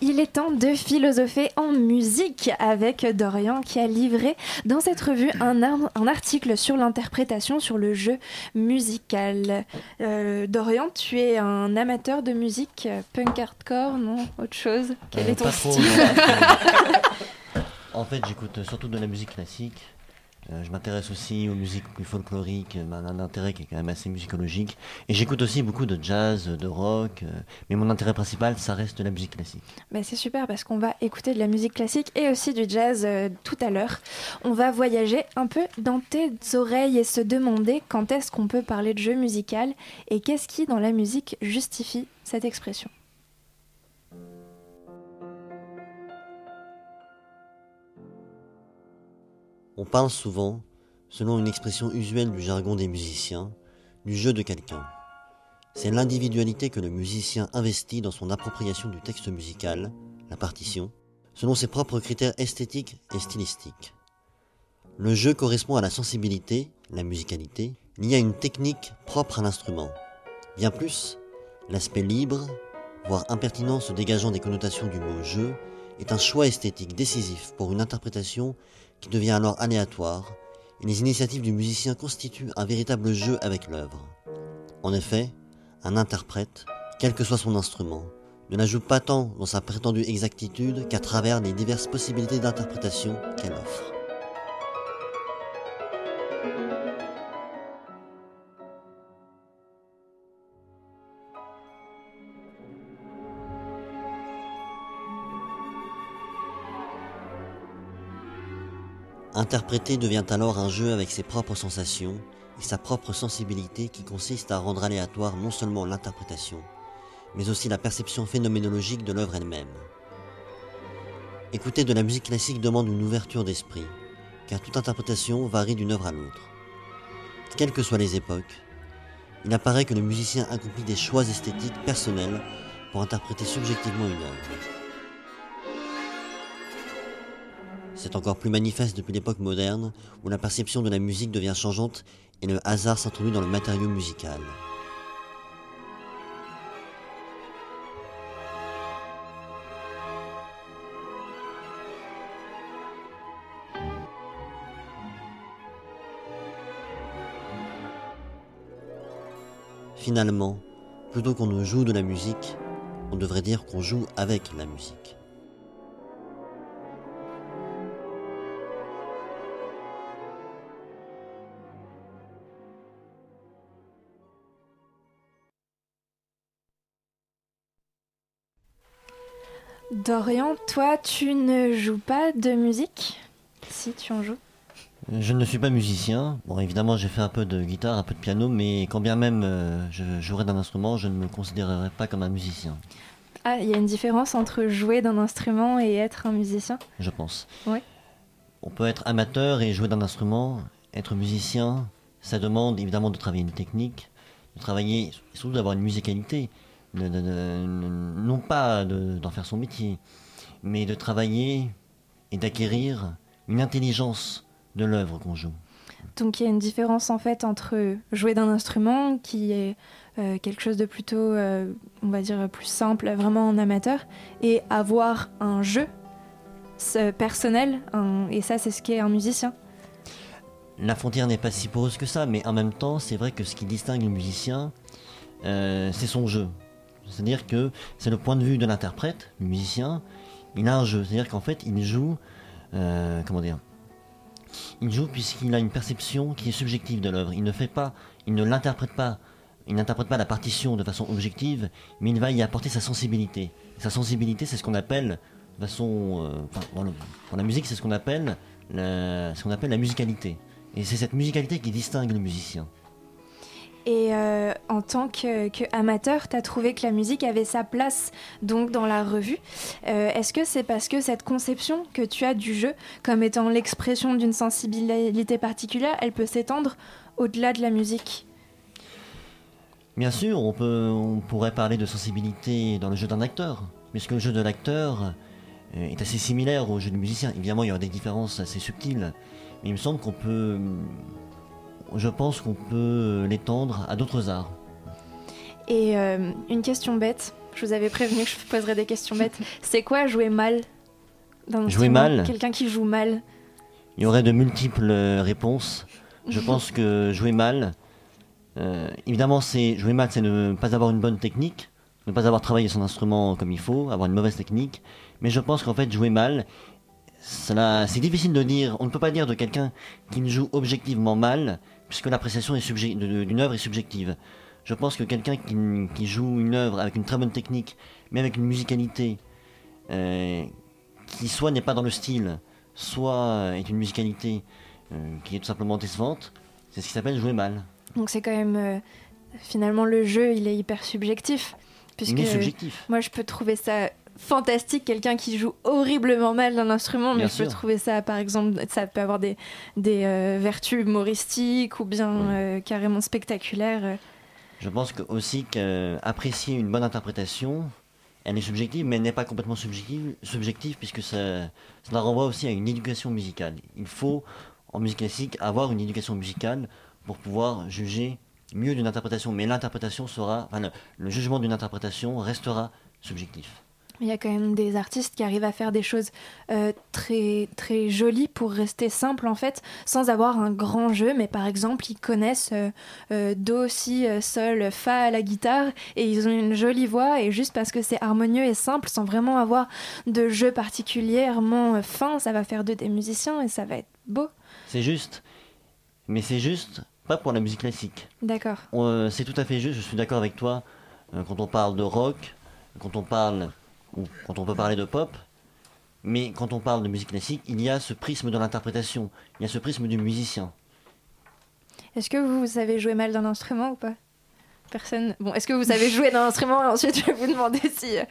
Il est temps de philosopher en musique avec Dorian qui a livré dans cette revue un, ar- un article sur l'interprétation sur le jeu musical. Euh, Dorian, tu es un amateur de musique punk hardcore, non? Autre chose? Quel Euh, est ton style? *laughs* En fait, j'écoute surtout de la musique classique. Euh, je m'intéresse aussi aux musiques plus folkloriques, euh, un intérêt qui est quand même assez musicologique. Et j'écoute aussi beaucoup de jazz, de rock, euh, mais mon intérêt principal, ça reste la musique classique. Bah, c'est super parce qu'on va écouter de la musique classique et aussi du jazz euh, tout à l'heure. On va voyager un peu dans tes oreilles et se demander quand est-ce qu'on peut parler de jeu musical et qu'est-ce qui dans la musique justifie cette expression. On parle souvent, selon une expression usuelle du jargon des musiciens, du jeu de quelqu'un. C'est l'individualité que le musicien investit dans son appropriation du texte musical, la partition, selon ses propres critères esthétiques et stylistiques. Le jeu correspond à la sensibilité, la musicalité, liée à une technique propre à l'instrument. Bien plus, l'aspect libre, voire impertinent se dégageant des connotations du mot jeu, est un choix esthétique décisif pour une interprétation qui devient alors aléatoire, et les initiatives du musicien constituent un véritable jeu avec l'œuvre. En effet, un interprète, quel que soit son instrument, ne la joue pas tant dans sa prétendue exactitude qu'à travers les diverses possibilités d'interprétation qu'elle offre. Interpréter devient alors un jeu avec ses propres sensations et sa propre sensibilité qui consiste à rendre aléatoire non seulement l'interprétation, mais aussi la perception phénoménologique de l'œuvre elle-même. Écouter de la musique classique demande une ouverture d'esprit, car toute interprétation varie d'une œuvre à l'autre. Quelles que soient les époques, il apparaît que le musicien accomplit des choix esthétiques personnels pour interpréter subjectivement une œuvre. C'est encore plus manifeste depuis l'époque moderne, où la perception de la musique devient changeante et le hasard s'introduit dans le matériau musical. Finalement, Plutôt qu'on ne joue de la musique, on devrait dire qu'on joue avec la musique. Dorian, toi, tu ne joues pas de musique? Si, tu en joues. Je ne suis pas musicien. Bon, évidemment, j'ai fait un peu de guitare, un peu de piano, mais quand bien même euh, je jouerais d'un instrument, je ne me considérerais pas comme un musicien, Ah, il y a une différence entre jouer d'un instrument et être un musicien? Je pense. Oui. On peut être amateur et jouer d'un instrument. Être musicien, ça demande évidemment de travailler une technique, de travailler, et surtout d'avoir une musicalité. De- de- de- non pas de- d'en faire son métier, mais de travailler et d'acquérir une intelligence de l'œuvre qu'on joue. Donc il y a une différence en fait entre jouer d'un instrument qui est euh, quelque chose de plutôt, euh, on va dire, plus simple, vraiment en amateur, et avoir un jeu personnel, un- et ça c'est ce qu'est un musicien. La frontière n'est pas si pose que ça, mais en même temps, c'est vrai que ce qui distingue le musicien, euh, c'est son jeu. C'est-à-dire que c'est le point de vue de l'interprète, le musicien, il a un jeu. C'est-à-dire qu'en fait, il joue, euh, comment dire, il joue puisqu'il a une perception qui est subjective de l'œuvre. Il ne fait pas, il ne l'interprète pas, il n'interprète pas la partition de façon objective, mais il va y apporter sa sensibilité. Sa sensibilité, c'est ce qu'on appelle, de façon, euh, le- dans la musique, c'est ce qu'on appelle, ce qu'on appelle la musicalité. Et c'est cette musicalité qui distingue le musicien. Et euh, en tant que, que tu as trouvé que la musique avait sa place donc dans la revue. Euh, Est-ce que c'est parce que cette conception que tu as du jeu comme étant l'expression d'une sensibilité particulière, elle peut s'étendre au-delà de la musique? Bien sûr, on, peut, on pourrait parler de sensibilité dans le jeu d'un acteur, puisque le jeu de l'acteur euh, est assez similaire au jeu du musicien. Évidemment, il y aura des différences assez subtiles, mais il me semble qu'on peut, je pense qu'on peut l'étendre à d'autres arts. Et euh, une question bête, je vous avais prévenu que je poserais des questions bêtes. *laughs* C'est quoi jouer mal dans Jouer mal Quelqu'un qui joue mal. Il y aurait de multiples euh, réponses. Je *laughs* pense que jouer mal, euh, évidemment, c'est jouer mal, c'est ne pas avoir une bonne technique, ne pas avoir travaillé son instrument comme il faut, avoir une mauvaise technique. Mais je pense qu'en fait, jouer mal, cela, c'est difficile de dire. On ne peut pas dire de quelqu'un qui ne joue objectivement mal, puisque l'appréciation d'une œuvre est subjective. Je pense que quelqu'un qui, qui joue une œuvre avec une très bonne technique, mais avec une musicalité euh, qui soit n'est pas dans le style, soit est une musicalité euh, qui est tout simplement décevante, c'est ce qui s'appelle jouer mal. Donc c'est quand même euh, finalement le jeu, il est hyper subjectif. Puisque Il est subjectif. moi je peux trouver ça fantastique, quelqu'un qui joue horriblement mal d'un instrument, mais Bien je peux sûr. trouver ça par exemple, ça peut avoir des, des euh, vertus humoristiques ou bien euh, carrément spectaculaires. euh. Je pense que aussi qu'apprécier une bonne interprétation, elle est subjective, mais elle n'est pas complètement subjective, subjective puisque ça, ça la renvoie aussi à une éducation musicale. Il faut, en musique classique, avoir une éducation musicale pour pouvoir juger mieux d'une interprétation. Mais l'interprétation sera, enfin, le jugement d'une interprétation restera subjectif. Il y a quand même des artistes qui arrivent à faire des choses euh, très, très jolies pour rester simples en fait, sans avoir un grand jeu. Mais par exemple, ils connaissent euh, euh, Do, Si, Sol, Fa à la guitare et ils ont une jolie voix. Et juste parce que c'est harmonieux et simple, sans vraiment avoir de jeu particulièrement fin, ça va faire d'eux des musiciens et ça va être beau. C'est juste, mais c'est juste pas pour la musique classique. D'accord. C'est tout à fait juste, je suis d'accord avec toi, quand on parle de rock, quand on parle, ou quand on peut parler de pop, mais quand on parle de musique classique, il y a ce prisme de l'interprétation, il y a ce prisme du musicien. Est-ce que vous savez jouer mal d'un instrument ou pas? Personne. Bon, est-ce que vous savez jouer d'un instrument et ensuite je vais vous demander si. euh,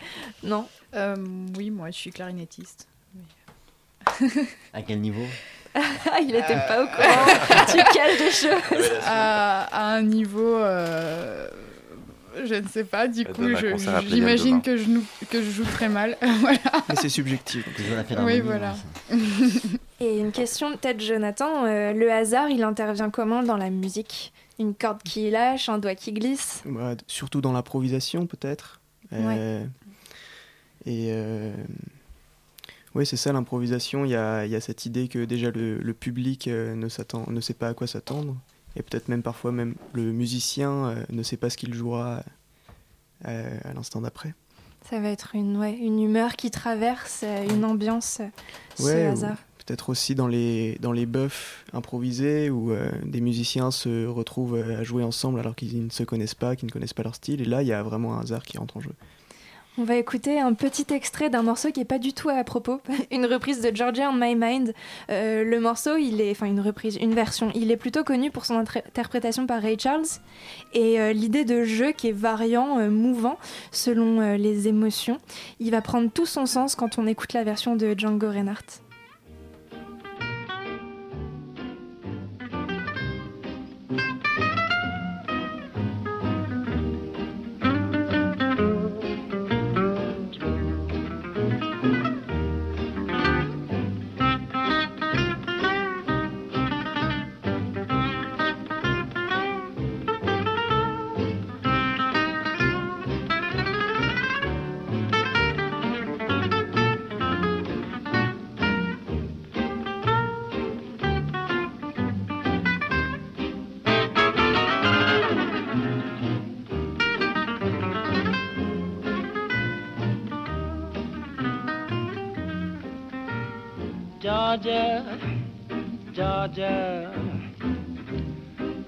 Non? Euh, oui, moi je suis clarinettiste. *laughs* À quel niveau? Ah, il était Euh, pas au courant. *laughs* tu caches des choses. à, à un niveau. euh, je ne sais pas, du coup, j'imagine que je, nou- que je joue très mal. *laughs* voilà. Mais c'est subjectif. donc. Oui, voilà. *laughs* Et une question peut-être, Jonathan. euh, le hasard, il intervient comment dans la musique? Une corde qui lâche, un doigt qui glisse? Ouais, surtout dans l'improvisation peut-être. Euh, Et euh, oui, c'est ça l'improvisation. Il y a, il y a cette idée que déjà le, le public euh, ne sait pas à quoi s'attendre. Et peut-être même parfois même le musicien euh, ne sait pas ce qu'il jouera. euh, à l'instant d'après. Ça va être une, ouais, une humeur qui traverse, euh, une ambiance, ce Ouais, ou hasard. peut-être aussi dans les, dans les buffs improvisés où euh, des musiciens se retrouvent à jouer ensemble alors qu'ils ne se connaissent pas, qu'ils ne connaissent pas leur style. Et là, il y a vraiment un hasard qui rentre en jeu. On va écouter un petit extrait d'un morceau qui est pas du tout à propos, *laughs* une reprise de Georgia on My Mind. Euh, le morceau, il est, enfin une reprise, une version, il est plutôt connu pour son inter- interprétation par Ray Charles et euh, l'idée de jeu qui est variant, euh, mouvant selon les émotions. Il va prendre tout son sens quand on écoute la version de Django Reinhardt.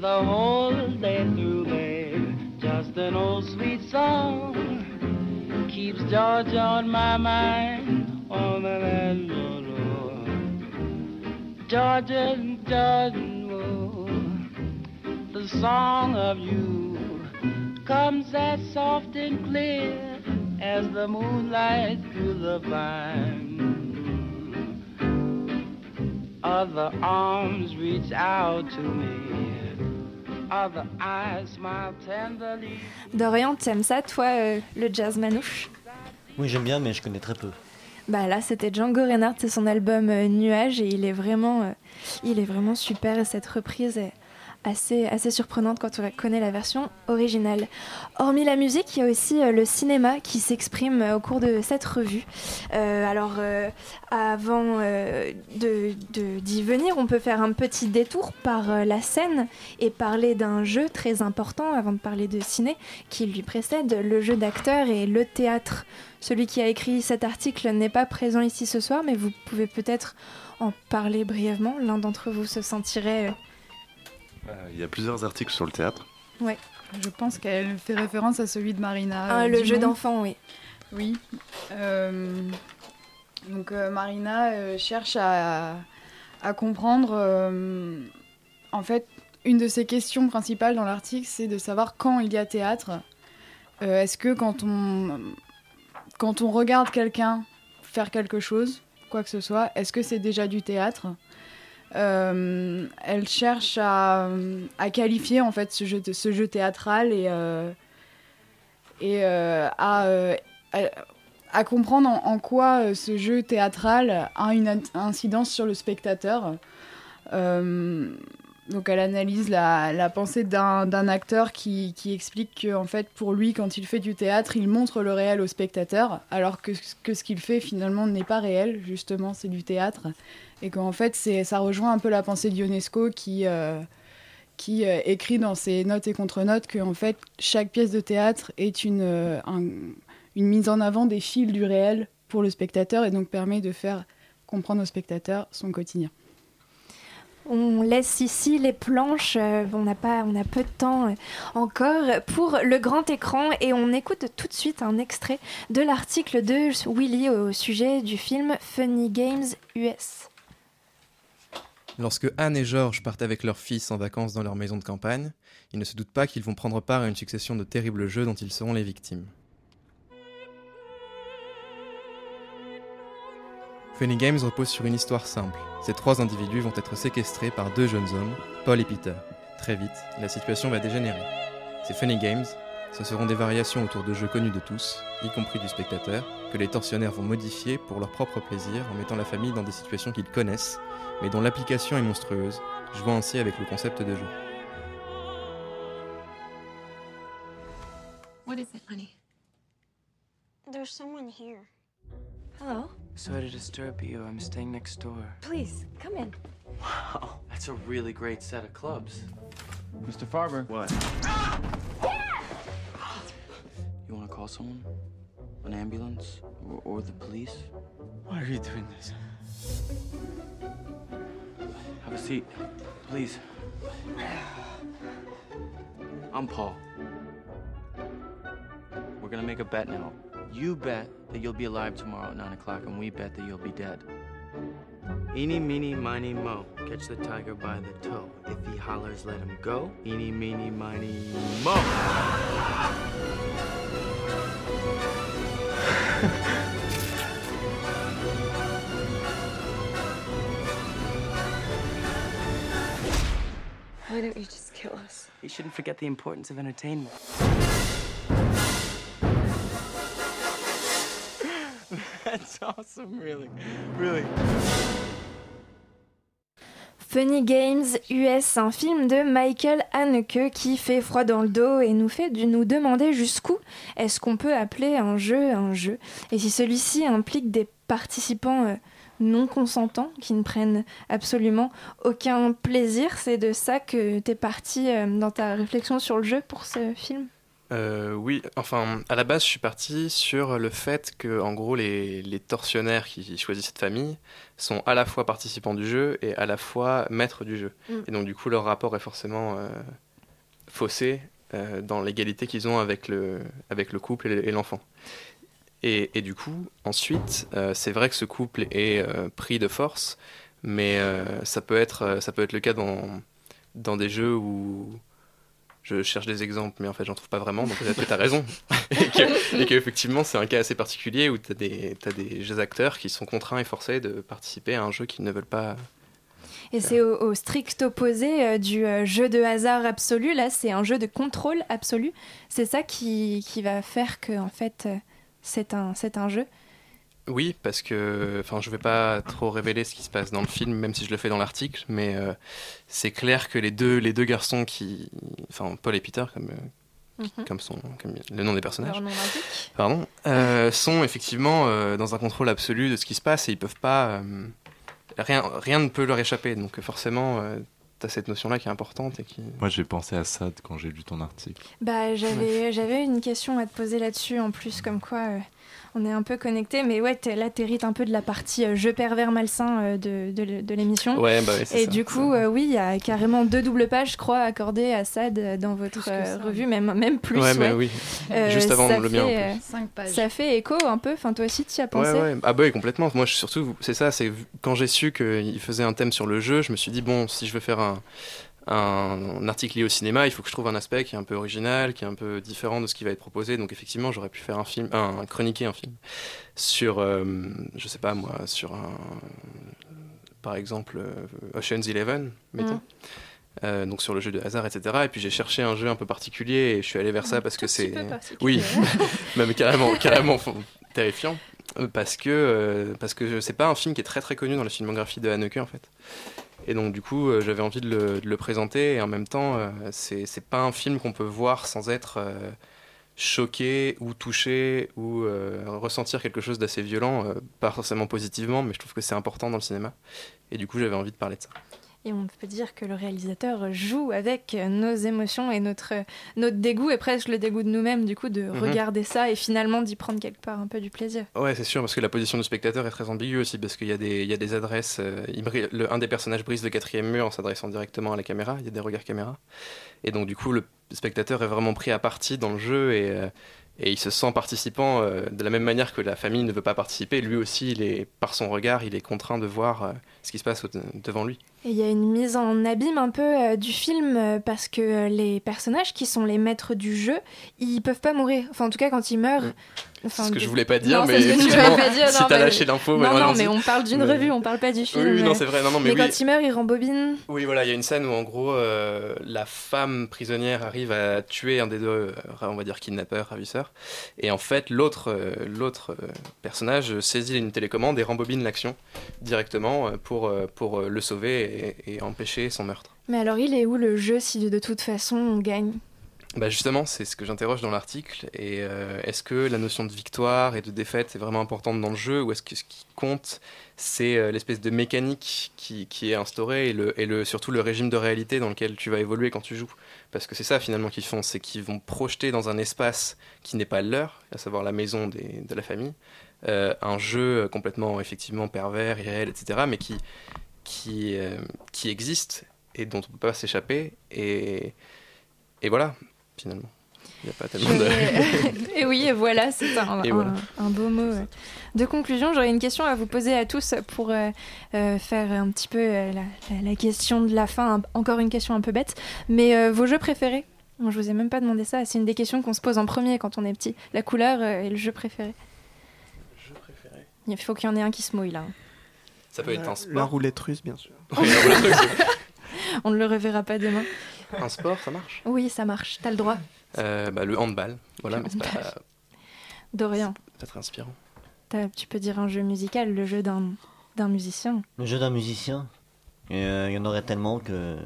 The whole day through, babe, just an old sweet song keeps Georgia on my mind the land road. Georgia, Georgia, oh, the song of you comes as soft and clear as the moonlight through the vine. Other arms reach out to me. Other eyes smile tenderly. Dorian, t'aimes ça, toi, euh, le jazz manouche? Oui, j'aime bien, mais je connais très peu. Bah là, c'était Django Reinhardt, c'est son album euh, Nuages et il est vraiment, euh, il est vraiment super et cette reprise est assez, assez surprenante quand on connaît la version originale. Hormis la musique, il y a aussi euh, le cinéma qui s'exprime euh, au cours de cette revue. Euh, alors, avant d'y venir, on peut faire un petit détour par la scène et parler d'un jeu très important avant de parler de ciné qui lui précède, le jeu d'acteur et le théâtre. Celui qui a écrit cet article n'est pas présent ici ce soir, mais vous pouvez peut-être en parler brièvement. L'un d'entre vous se sentirait... euh, Il y a plusieurs articles sur le théâtre. Ouais. Je pense qu'elle fait référence à celui de Marina. Ah, euh, le jeu d'enfant, oui. Oui. Euh, donc euh, Marina euh, cherche à, à comprendre. euh, en fait, une de ses questions principales dans l'article, c'est de savoir quand il y a théâtre. Euh, Est-ce que quand on, quand on regarde quelqu'un faire quelque chose, quoi que ce soit, est-ce que c'est déjà du théâtre? Elle cherche à, qualifier en fait ce jeu, théâtral et, euh, euh, à, euh, comprendre en, quoi euh, ce jeu théâtral a une in- incidence sur le spectateur. Euh, donc elle analyse la, pensée d'un acteur qui, explique que en fait pour lui quand il fait du théâtre il montre le réel au spectateur alors que, ce qu'il fait finalement n'est pas réel justement c'est du théâtre et qu'en fait ça rejoint un peu la pensée d'Ionesco qui euh, euh, écrit dans ses notes et contre-notes que en fait chaque pièce de théâtre est euh, un- une mise en avant des fils du réel pour le spectateur et donc permet de faire comprendre au spectateur son quotidien. On laisse ici les planches, euh, on n'a pas, on a peu de temps euh, encore pour le grand écran et on écoute tout de suite un extrait de l'article de Willy au sujet du film Funny Games US. Lorsque Anne et George partent avec leur fils en vacances dans leur maison de campagne, ils ne se doutent pas qu'ils vont prendre part à une succession de terribles jeux dont ils seront les victimes. Funny Games repose sur une histoire simple. Ces trois individus vont être séquestrés par deux jeunes hommes, Paul et Peter. Très vite, la situation va dégénérer. Ces Funny Games, ce seront des variations autour de jeux connus de tous, y compris du spectateur, que les tortionnaires vont modifier pour leur propre plaisir en mettant la famille dans des situations qu'ils connaissent, mais dont l'application est monstrueuse, jouant ainsi avec le concept de jeu. What is it, honey? There's someone here. Hello? Sorry to disturb you. I'm staying next door. Please, come in. Wow, that's a really great set of clubs. Mr. Farber. What? You want to call someone? An ambulance? Or, or the police? Why are you doing this? Have a seat, please. I'm Paul. We're gonna make a bet now. You bet that you'll be alive tomorrow at 9 o'clock, and we bet that you'll be dead. Eeny, meeny, miny, mo. Catch the tiger by the toe. If he hollers, let him go. Eeny, meeny, miny, mo. Why don't you just kill us? You shouldn't forget the importance of entertainment. That's awesome, really. Funny Games US, un film de Michael Haneke qui fait froid dans le dos et nous fait nous demander jusqu'où est-ce qu'on peut appeler un jeu un jeu et si celui-ci implique des participants euh, non consentants qui ne prennent absolument aucun plaisir. C'est de ça que tu es parti euh, dans ta réflexion sur le jeu pour ce film? Euh, oui, enfin, à la base, je suis parti sur le fait que, en gros, les, les tortionnaires qui choisissent cette famille sont à la fois participants du jeu et à la fois maîtres du jeu. Mm. Et donc, du coup, leur rapport est forcément euh, faussé euh, dans l'égalité qu'ils ont avec le, avec le couple et, l'enfant. Et, et du coup, ensuite, c'est vrai que ce couple est pris de force, mais ça, peut être, ça peut être le cas dans, dans des jeux où je cherche des exemples, mais en fait, j'en trouve pas vraiment, donc peut-être que tu as raison. *laughs* et que- qu'effectivement, c'est un cas assez particulier où tu as, des acteurs qui sont contraints et forcés de participer à un jeu qu'ils ne veulent pas. Et c'est au, strict opposé euh, du euh, jeu de hasard absolu. Là, c'est un jeu de contrôle absolu. C'est ça qui, va faire que, en fait, euh, c'est un jeu. Oui, parce que, enfin, je vais pas trop révéler ce qui se passe dans le film, même si je le fais dans l'article, mais euh, c'est clair que les deux, les deux garçons qui, enfin, Paul et Peter, comme, euh, Mhm. comme, son, comme le nom des personnages, nom pardon, euh, sont effectivement dans un contrôle absolu de ce qui se passe et ils peuvent pas, rien, rien ne peut leur échapper. Donc forcément, as cette notion-là qui est importante et qui. Moi, j'ai pensé à ça quand j'ai lu ton article. Bah, j'avais, j'avais une question à te poser là-dessus, en plus, comme quoi euh, on est un peu connectés. Mais ouais, t'es- là, t'hérites un peu de la partie euh, jeu pervers malsain euh, de, de, de l'émission. Ouais, bah ouais, c'est Et ça, du coup, euh, oui, il y a carrément deux doubles pages, je crois, accordées à Sad euh, dans votre euh, revue, même, même plus. Ouais, mais oui. Juste avant ça le mien, en fait, plus. Cinq pages. Ça fait écho un peu. Enfin, toi aussi, tu y as pensé? Ouais, ouais. Ah bah oui, complètement. Moi, je, surtout, c'est ça, c'est quand j'ai su qu'il faisait un thème sur le jeu, je me suis dit, bon, si je veux faire un, un, article lié au cinéma, il faut que je trouve un aspect qui est un peu original, qui est un peu différent de ce qui va être proposé. Donc effectivement, j'aurais pu faire un film, un, un chroniquer un film sur, euh, je sais pas moi, sur un, par exemple, euh, Ocean's Eleven, mettons. Mhm. Euh, donc sur le jeu de hasard, etc. Et puis j'ai cherché un jeu un peu particulier et je suis allé vers ça parce que c'est, oui, *laughs* même carrément, carrément terrifiant, euh, parce que parce que c'est pas un film qui est très très connu dans la filmographie de Haneke en fait. Et donc du coup, euh, j'avais envie de le, présenter et en même temps, euh, c'est pas un film qu'on peut voir sans être euh, choqué ou touché ou ressentir quelque chose d'assez violent, pas forcément positivement, mais je trouve que c'est important dans le cinéma. Et du coup, j'avais envie de parler de ça. Et on peut dire que le réalisateur joue avec nos émotions et notre, notre dégoût, et presque le dégoût de nous-mêmes, du coup, de Mhm. regarder ça et finalement d'y prendre quelque part un peu du plaisir. Ouais, c'est sûr, parce que la position du spectateur est très ambiguë aussi, parce qu'il y, a des- il y a des adresses. euh, il brise- le- un des personnages brise le quatrième mur en s'adressant directement à la caméra, il y a des regards caméra. Et donc, du coup, le spectateur est vraiment pris à partie dans le jeu et, euh, et il se sent participant euh, de la même manière que la famille ne veut pas participer. Lui aussi, il est, par son regard, il est contraint de voir euh, ce qui se passe devant lui. Et il y a une mise en abîme un peu euh, du film euh, parce que euh, les personnages qui sont les maîtres du jeu, ils peuvent pas mourir. Enfin, en tout cas, quand ils meurent. Enfin, Mm. ce que je voulais pas dire, Non, mais c'est ce que tu pas dire, *laughs* si non, t'as mais- lâché l'info, non, non, mais on parle d'une Mais- revue, on parle pas du film. Oui, oui, non, c'est vrai. Non, non, mais, mais oui. quand il meurt, il rembobine. Oui, voilà, il y a une scène où en gros euh, la femme prisonnière arrive à tuer un des deux, on va dire kidnappeurs, ravisseurs, et en fait l'autre euh, l'autre personnage saisit une télécommande et rembobine l'action directement euh, pour, euh, pour euh, le sauver et, et empêcher son meurtre. Mais alors, il est où le jeu si de, toute façon on gagne? Bah justement, c'est ce que j'interroge dans l'article. Et euh, est-ce que la notion de victoire et de défaite est vraiment importante dans le jeu, ou est-ce que ce qui compte, c'est l'espèce de mécanique qui, qui est instaurée et, le, et le, surtout le régime de réalité dans lequel tu vas évoluer quand tu joues? Parce que c'est ça finalement qu'ils font, c'est qu'ils vont projeter dans un espace qui n'est pas leur, à savoir la maison des, de la famille, euh, un jeu complètement effectivement pervers, irréel, etc., mais qui, qui, euh, qui existe et dont on ne peut pas s'échapper. Et, et voilà, finalement. Il n'y a pas tellement de... *laughs* et oui, et voilà, c'est un, un- beau mot. De conclusion, j'aurais une question à vous poser à tous pour euh, euh, faire un petit peu euh, la, la- la question de la fin. Un- Encore une question un peu bête, mais vos jeux préférés? Moi, Je vous ai même pas demandé ça. C'est une des questions qu'on se pose en premier quand on est petit. La couleur et le jeu préféré. Il faut qu'il y en ait un qui se mouille là. Ça peut être un La sport. roulette russe, bien sûr. Oui, la roulette russe. *laughs* On ne le reverra pas demain. un sport, ça marche? Oui, ça marche. T'as le droit. Euh, bah, Le handball, voilà, Le mais c'est pas, handball. Dorian, pas très inspirant. t'as- tu peux dire un jeu musical, le jeu d'un d'un musicien. Le jeu d'un musicien, euh, il y en aurait tellement que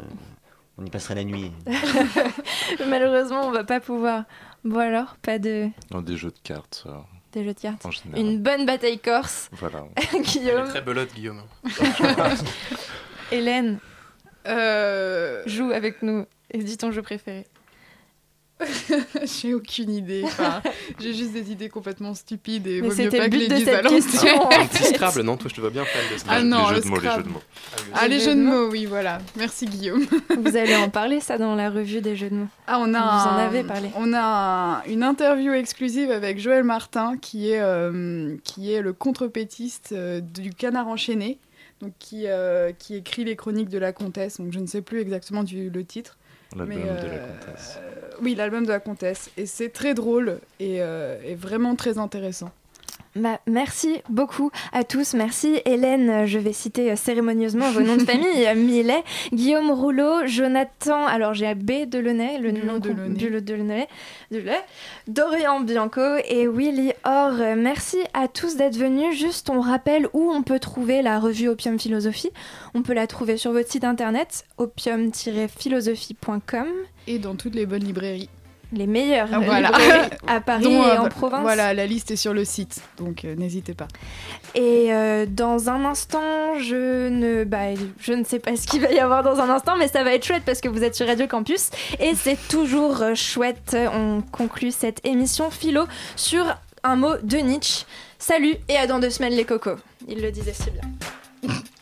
on y passerait la nuit. *laughs* Malheureusement, on va pas pouvoir. Bon alors, pas de Non, des jeux de cartes. euh, des jeux de cartes. Une bonne bataille corse. Voilà. *laughs* Elle Guillaume, est très belote, Guillaume. *laughs* Hélène, Euh, joue avec nous et dis ton jeu préféré. *laughs* J'ai aucune idée. Enfin, j'ai juste des idées complètement stupides et Mais vaut mieux c'était pas le que but les de dise cette à question. Un petit Scrabble, non Toi, je te vois bien faire le Ah Scrabble. non, les le jeux de mots, les jeux de mots. Ah, les jeux de mots, oui, voilà. Merci Guillaume. *laughs* Vous allez en parler ça dans la revue des jeux de mots. Ah, on a Vous en avez parlé. On a un- une interview exclusive avec Joël Martin, qui est, euh, qui est le contrepétiste euh, du Canard enchaîné, donc qui, euh, qui écrit les chroniques de la comtesse. Donc je ne sais plus exactement du, le titre. L'album de la euh, comtesse. Oui, l'album de la comtesse. Et c'est très drôle et, euh, et vraiment très intéressant. Bah, merci beaucoup à tous. Merci Hélène, je vais citer euh, cérémonieusement vos noms de *laughs* famille. euh, Millet, Guillaume Rouleau, Jonathan, alors j'ai B de Lenay, le nom de com- Launay. Bulot de Lenay, de Lenay, Dorian Bianco et Willy Or. Merci à tous d'être venus. Juste, on rappelle où on peut trouver la revue Opium Philosophie. On peut la trouver sur votre site internet opium-philosophie.com. Et dans toutes les bonnes librairies. Les meilleures Ah, *laughs* voilà. *laughs* à Paris et euh, en province. Voilà, la liste est sur le site, donc euh, n'hésitez pas. Et euh, dans un instant, je ne, bah, je ne sais pas ce qu'il va y avoir dans un instant, mais ça va être chouette parce que vous êtes sur Radio Campus et c'est toujours chouette. On conclut cette émission philo sur un mot de Nietzsche. Salut et à dans deux semaines les cocos. Il le disait si bien. *laughs*